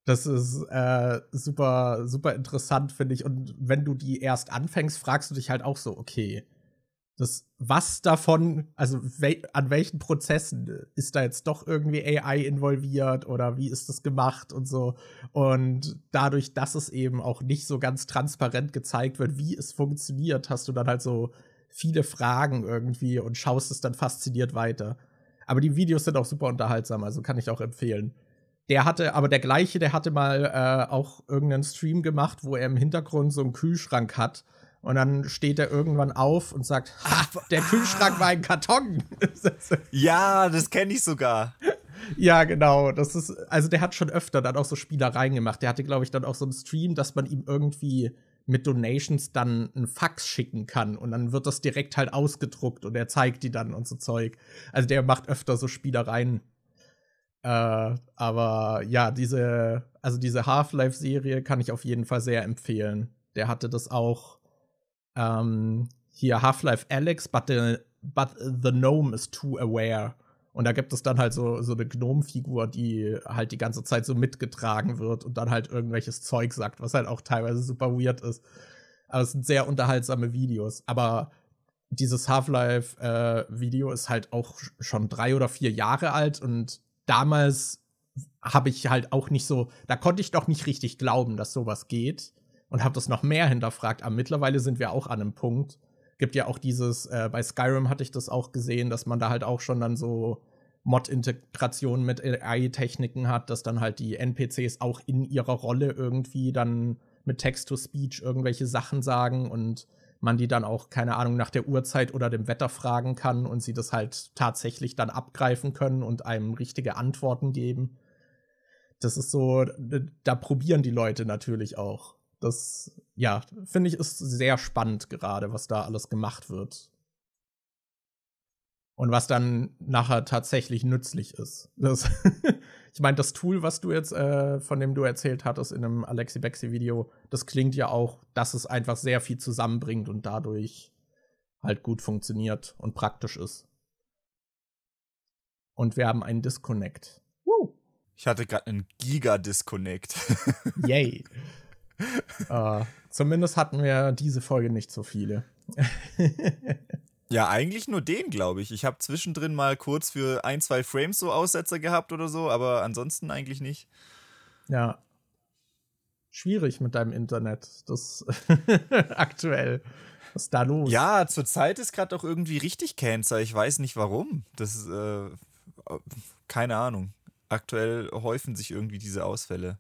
Das ist äh, super, super interessant, finde ich. Und wenn du die erst anfängst, fragst du dich halt auch so, okay, das, was davon, also wel, an welchen Prozessen ist da jetzt doch irgendwie AI involviert oder wie ist das gemacht und so. Und dadurch, dass es eben auch nicht so ganz transparent gezeigt wird, wie es funktioniert, hast du dann halt so viele Fragen irgendwie und schaust es dann fasziniert weiter. Aber die Videos sind auch super unterhaltsam, also kann ich auch empfehlen. Der hatte, aber der gleiche, der hatte mal äh, auch irgendeinen Stream gemacht, wo er im Hintergrund so einen Kühlschrank hat Und dann steht er irgendwann auf und sagt, ha, der Kühlschrank war ein Karton. [laughs] ja, das kenne ich sogar. Ja, genau. Das ist, also der hat schon öfter dann auch so Spielereien gemacht. Der hatte, glaube ich, dann auch so einen Stream, dass man ihm irgendwie mit Donations dann ein Fax schicken kann und dann wird das direkt halt ausgedruckt und er zeigt die dann und so Zeug. Also der macht öfter so Spielereien. Äh, aber ja, diese, also diese Half-Life-Serie kann ich auf jeden Fall sehr empfehlen. Der hatte das auch ähm, hier Half-Life Alex, but the, but the gnome is too aware. Und da gibt es dann halt so, so eine Gnomfigur, die halt die ganze Zeit so mitgetragen wird und dann halt irgendwelches Zeug sagt, was halt auch teilweise super weird ist. Aber es sind sehr unterhaltsame Videos. Aber dieses Half-Life-Video äh, ist halt auch schon drei oder vier Jahre alt und damals habe ich halt auch nicht so, da konnte ich doch nicht richtig glauben, dass sowas geht und habe das noch mehr hinterfragt. Aber mittlerweile sind wir auch an einem Punkt, gibt ja auch dieses, äh, bei Skyrim hatte ich das auch gesehen, dass man da halt auch schon dann so Mod-Integration mit AI-Techniken hat, dass dann halt die NPCs auch in ihrer Rolle irgendwie dann mit Text-to-Speech irgendwelche Sachen sagen und man die dann auch, keine Ahnung, nach der Uhrzeit oder dem Wetter fragen kann und sie das halt tatsächlich dann abgreifen können und einem richtige Antworten geben. Das ist so, da probieren die Leute natürlich auch. Das, ja, finde ich, ist sehr spannend gerade, was da alles gemacht wird. Und was dann nachher tatsächlich nützlich ist. Das [laughs] ich meine, das Tool, was du jetzt, äh, von dem du erzählt hattest in einem Alexi Bexi-Video, das klingt ja auch, dass es einfach sehr viel zusammenbringt und dadurch halt gut funktioniert und praktisch ist. Und wir haben einen Disconnect. Woo. Ich hatte gerade einen Giga-Disconnect. [laughs] Yay. uh, zumindest hatten wir diese Folge nicht so viele. [laughs] ja, eigentlich nur den, glaube ich. Ich habe zwischendrin mal kurz für ein, zwei Frames so Aussetzer gehabt oder so, aber ansonsten eigentlich nicht. Ja. Schwierig mit deinem Internet. Das [laughs] aktuell. Was ist da los? Ja, zurzeit ist gerade auch irgendwie richtig Cancer. Ich weiß nicht warum. Das ist, äh, keine Ahnung. Aktuell häufen sich irgendwie diese Ausfälle.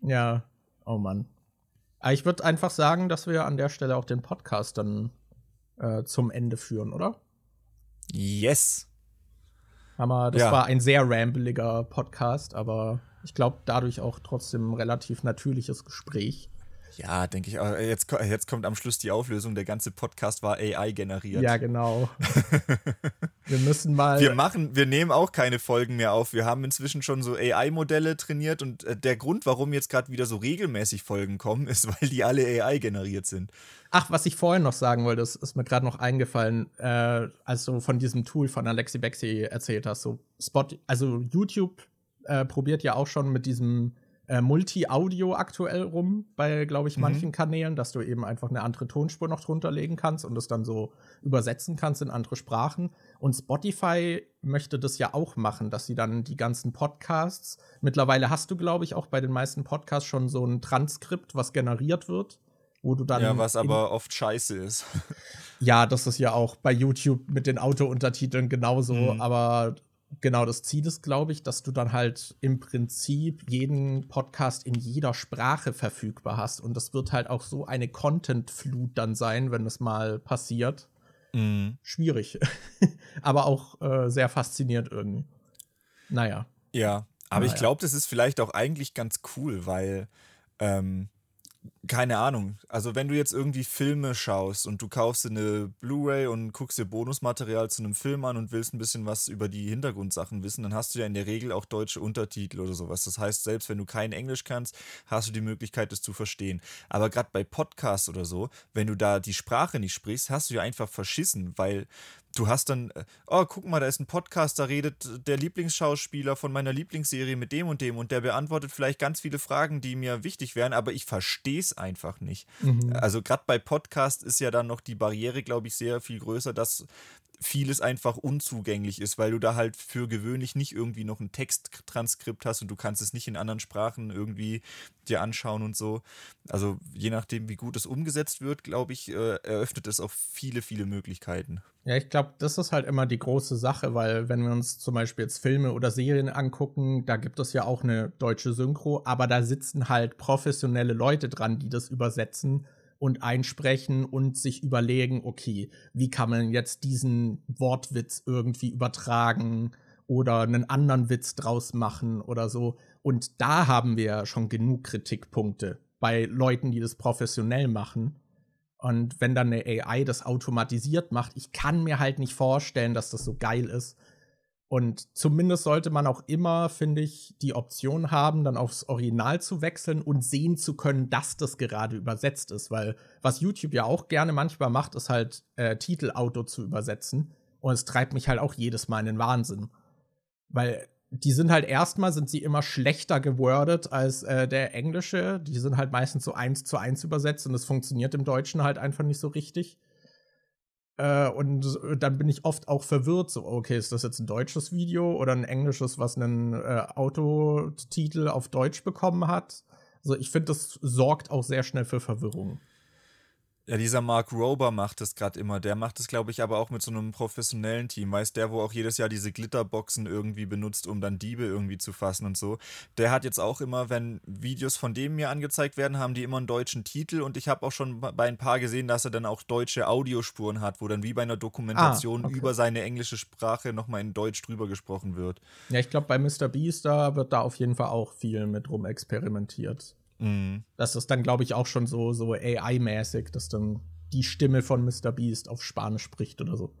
Ja, Oh Mann. Aber ich würde einfach sagen, dass wir an der Stelle auch den Podcast dann äh, zum Ende führen, oder? Yes. Hammer, das ja. war ein sehr rambeliger Podcast, aber ich glaube dadurch auch trotzdem ein relativ natürliches Gespräch. Ja, denke ich. Jetzt, jetzt kommt am Schluss die Auflösung. Der ganze Podcast war AI generiert. Ja, genau. [laughs] wir müssen mal. Wir machen, wir nehmen auch keine Folgen mehr auf. Wir haben inzwischen schon so AI-Modelle trainiert und äh, der Grund, warum jetzt gerade wieder so regelmäßig Folgen kommen, [laughs] ist, weil die alle AI generiert sind. Ach, was ich vorhin noch sagen wollte, das ist mir gerade noch eingefallen, äh, als du von diesem Tool von Alexi Bexi erzählt hast. So Spot, also YouTube äh, probiert ja auch schon mit diesem äh, Multi-Audio aktuell rum bei, glaube ich, mhm. manchen mhm. Kanälen, dass du eben einfach eine andere Tonspur noch drunter legen kannst und es dann so übersetzen kannst in andere Sprachen. Und Spotify möchte das ja auch machen, dass sie dann die ganzen Podcasts, mittlerweile hast du, glaube ich, auch bei den meisten Podcasts schon so ein Transkript, was generiert wird. Wo du dann ja, was aber oft scheiße ist. ja, das ist ja auch bei YouTube mit den Auto-Untertiteln genauso, mhm. aber genau, das Ziel ist, glaube ich, dass du dann halt im Prinzip jeden Podcast in jeder Sprache verfügbar hast. Und das wird halt auch so eine Content-Flut dann sein, wenn es mal passiert. Mhm. Schwierig. [laughs] aber auch äh, sehr faszinierend irgendwie. Naja. Ja, aber naja. ich glaube, das ist vielleicht auch eigentlich ganz cool, weil ähm, keine Ahnung. Also wenn du jetzt irgendwie Filme schaust und du kaufst eine Blu-ray und guckst dir Bonusmaterial zu einem Film an und willst ein bisschen was über die Hintergrundsachen wissen, dann hast du ja in der Regel auch deutsche Untertitel oder sowas. Das heißt, selbst wenn du kein Englisch kannst, hast du die Möglichkeit, das zu verstehen. Aber gerade bei Podcasts oder so, wenn du da die Sprache nicht sprichst, hast du ja einfach verschissen, weil du hast dann, äh, oh, guck mal, da ist ein Podcast, da redet der Lieblingsschauspieler von meiner Lieblingsserie mit dem und dem und der beantwortet vielleicht ganz viele Fragen, die mir wichtig wären, aber ich verstehe es einfach nicht. Mhm. Also gerade bei Podcast ist ja dann noch die Barriere, glaube ich, sehr viel größer, dass vieles einfach unzugänglich ist, weil du da halt für gewöhnlich nicht irgendwie noch ein Texttranskript hast und du kannst es nicht in anderen Sprachen irgendwie dir anschauen und so. Also je nachdem, wie gut es umgesetzt wird, glaube ich, äh, eröffnet es auch viele, viele Möglichkeiten. Ja, ich glaube, das ist halt immer die große Sache, weil wenn wir uns zum Beispiel jetzt Filme oder Serien angucken, da gibt es ja auch eine deutsche Synchro, aber da sitzen halt professionelle Leute dran, die das übersetzen und einsprechen und sich überlegen, okay, wie kann man jetzt diesen Wortwitz irgendwie übertragen oder einen anderen Witz draus machen oder so. Und da haben wir schon genug Kritikpunkte bei Leuten, die das professionell machen. Und wenn dann eine AI das automatisiert macht, ich kann mir halt nicht vorstellen, dass das so geil ist. Und zumindest sollte man auch immer, finde ich, die Option haben, dann aufs Original zu wechseln und sehen zu können, dass das gerade übersetzt ist. Weil was YouTube ja auch gerne manchmal macht, ist halt äh, Titelauto zu übersetzen. Und es treibt mich halt auch jedes Mal in den Wahnsinn. Weil die sind halt erstmal sind sie immer schlechter gewordet als äh, der englische. Die sind halt meistens so eins zu eins übersetzt und es funktioniert im Deutschen halt einfach nicht so richtig. Äh, und dann bin ich oft auch verwirrt, so, okay, ist das jetzt ein deutsches Video oder ein englisches, was einen äh, Autotitel auf Deutsch bekommen hat? Also ich finde, das sorgt auch sehr schnell für Verwirrung. Ja, dieser Mark Rober macht das gerade immer. Der macht es, glaube ich, aber auch mit so einem professionellen Team. Weißt der, wo auch jedes Jahr diese Glitterboxen irgendwie benutzt, um dann Diebe irgendwie zu fassen und so. Der hat jetzt auch immer, wenn Videos von dem mir angezeigt werden, haben die immer einen deutschen Titel und ich habe auch schon bei ein paar gesehen, dass er dann auch deutsche Audiospuren hat, wo dann wie bei einer Dokumentation ah, okay. über seine englische Sprache nochmal in Deutsch drüber gesprochen wird. Ja, ich glaube, bei Mr. Beast, da wird da auf jeden Fall auch viel mit rum experimentiert. Mhm. Das ist dann, glaube ich, auch schon so, so AI-mäßig, dass dann die Stimme von Mr. Beast auf Spanisch spricht oder so.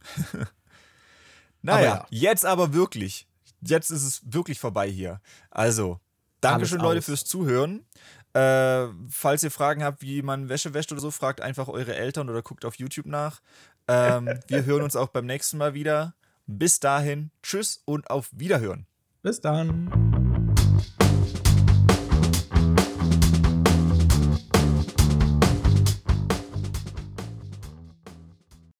[laughs] naja, aber ja. jetzt aber wirklich. Jetzt ist es wirklich vorbei hier. Also, Dankeschön, Leute, fürs Zuhören. Äh, falls ihr Fragen habt, wie man Wäsche wäscht oder so, fragt einfach eure Eltern oder guckt auf YouTube nach. Ähm, [laughs] wir hören uns auch beim nächsten Mal wieder. Bis dahin, tschüss und auf Wiederhören. Bis dann.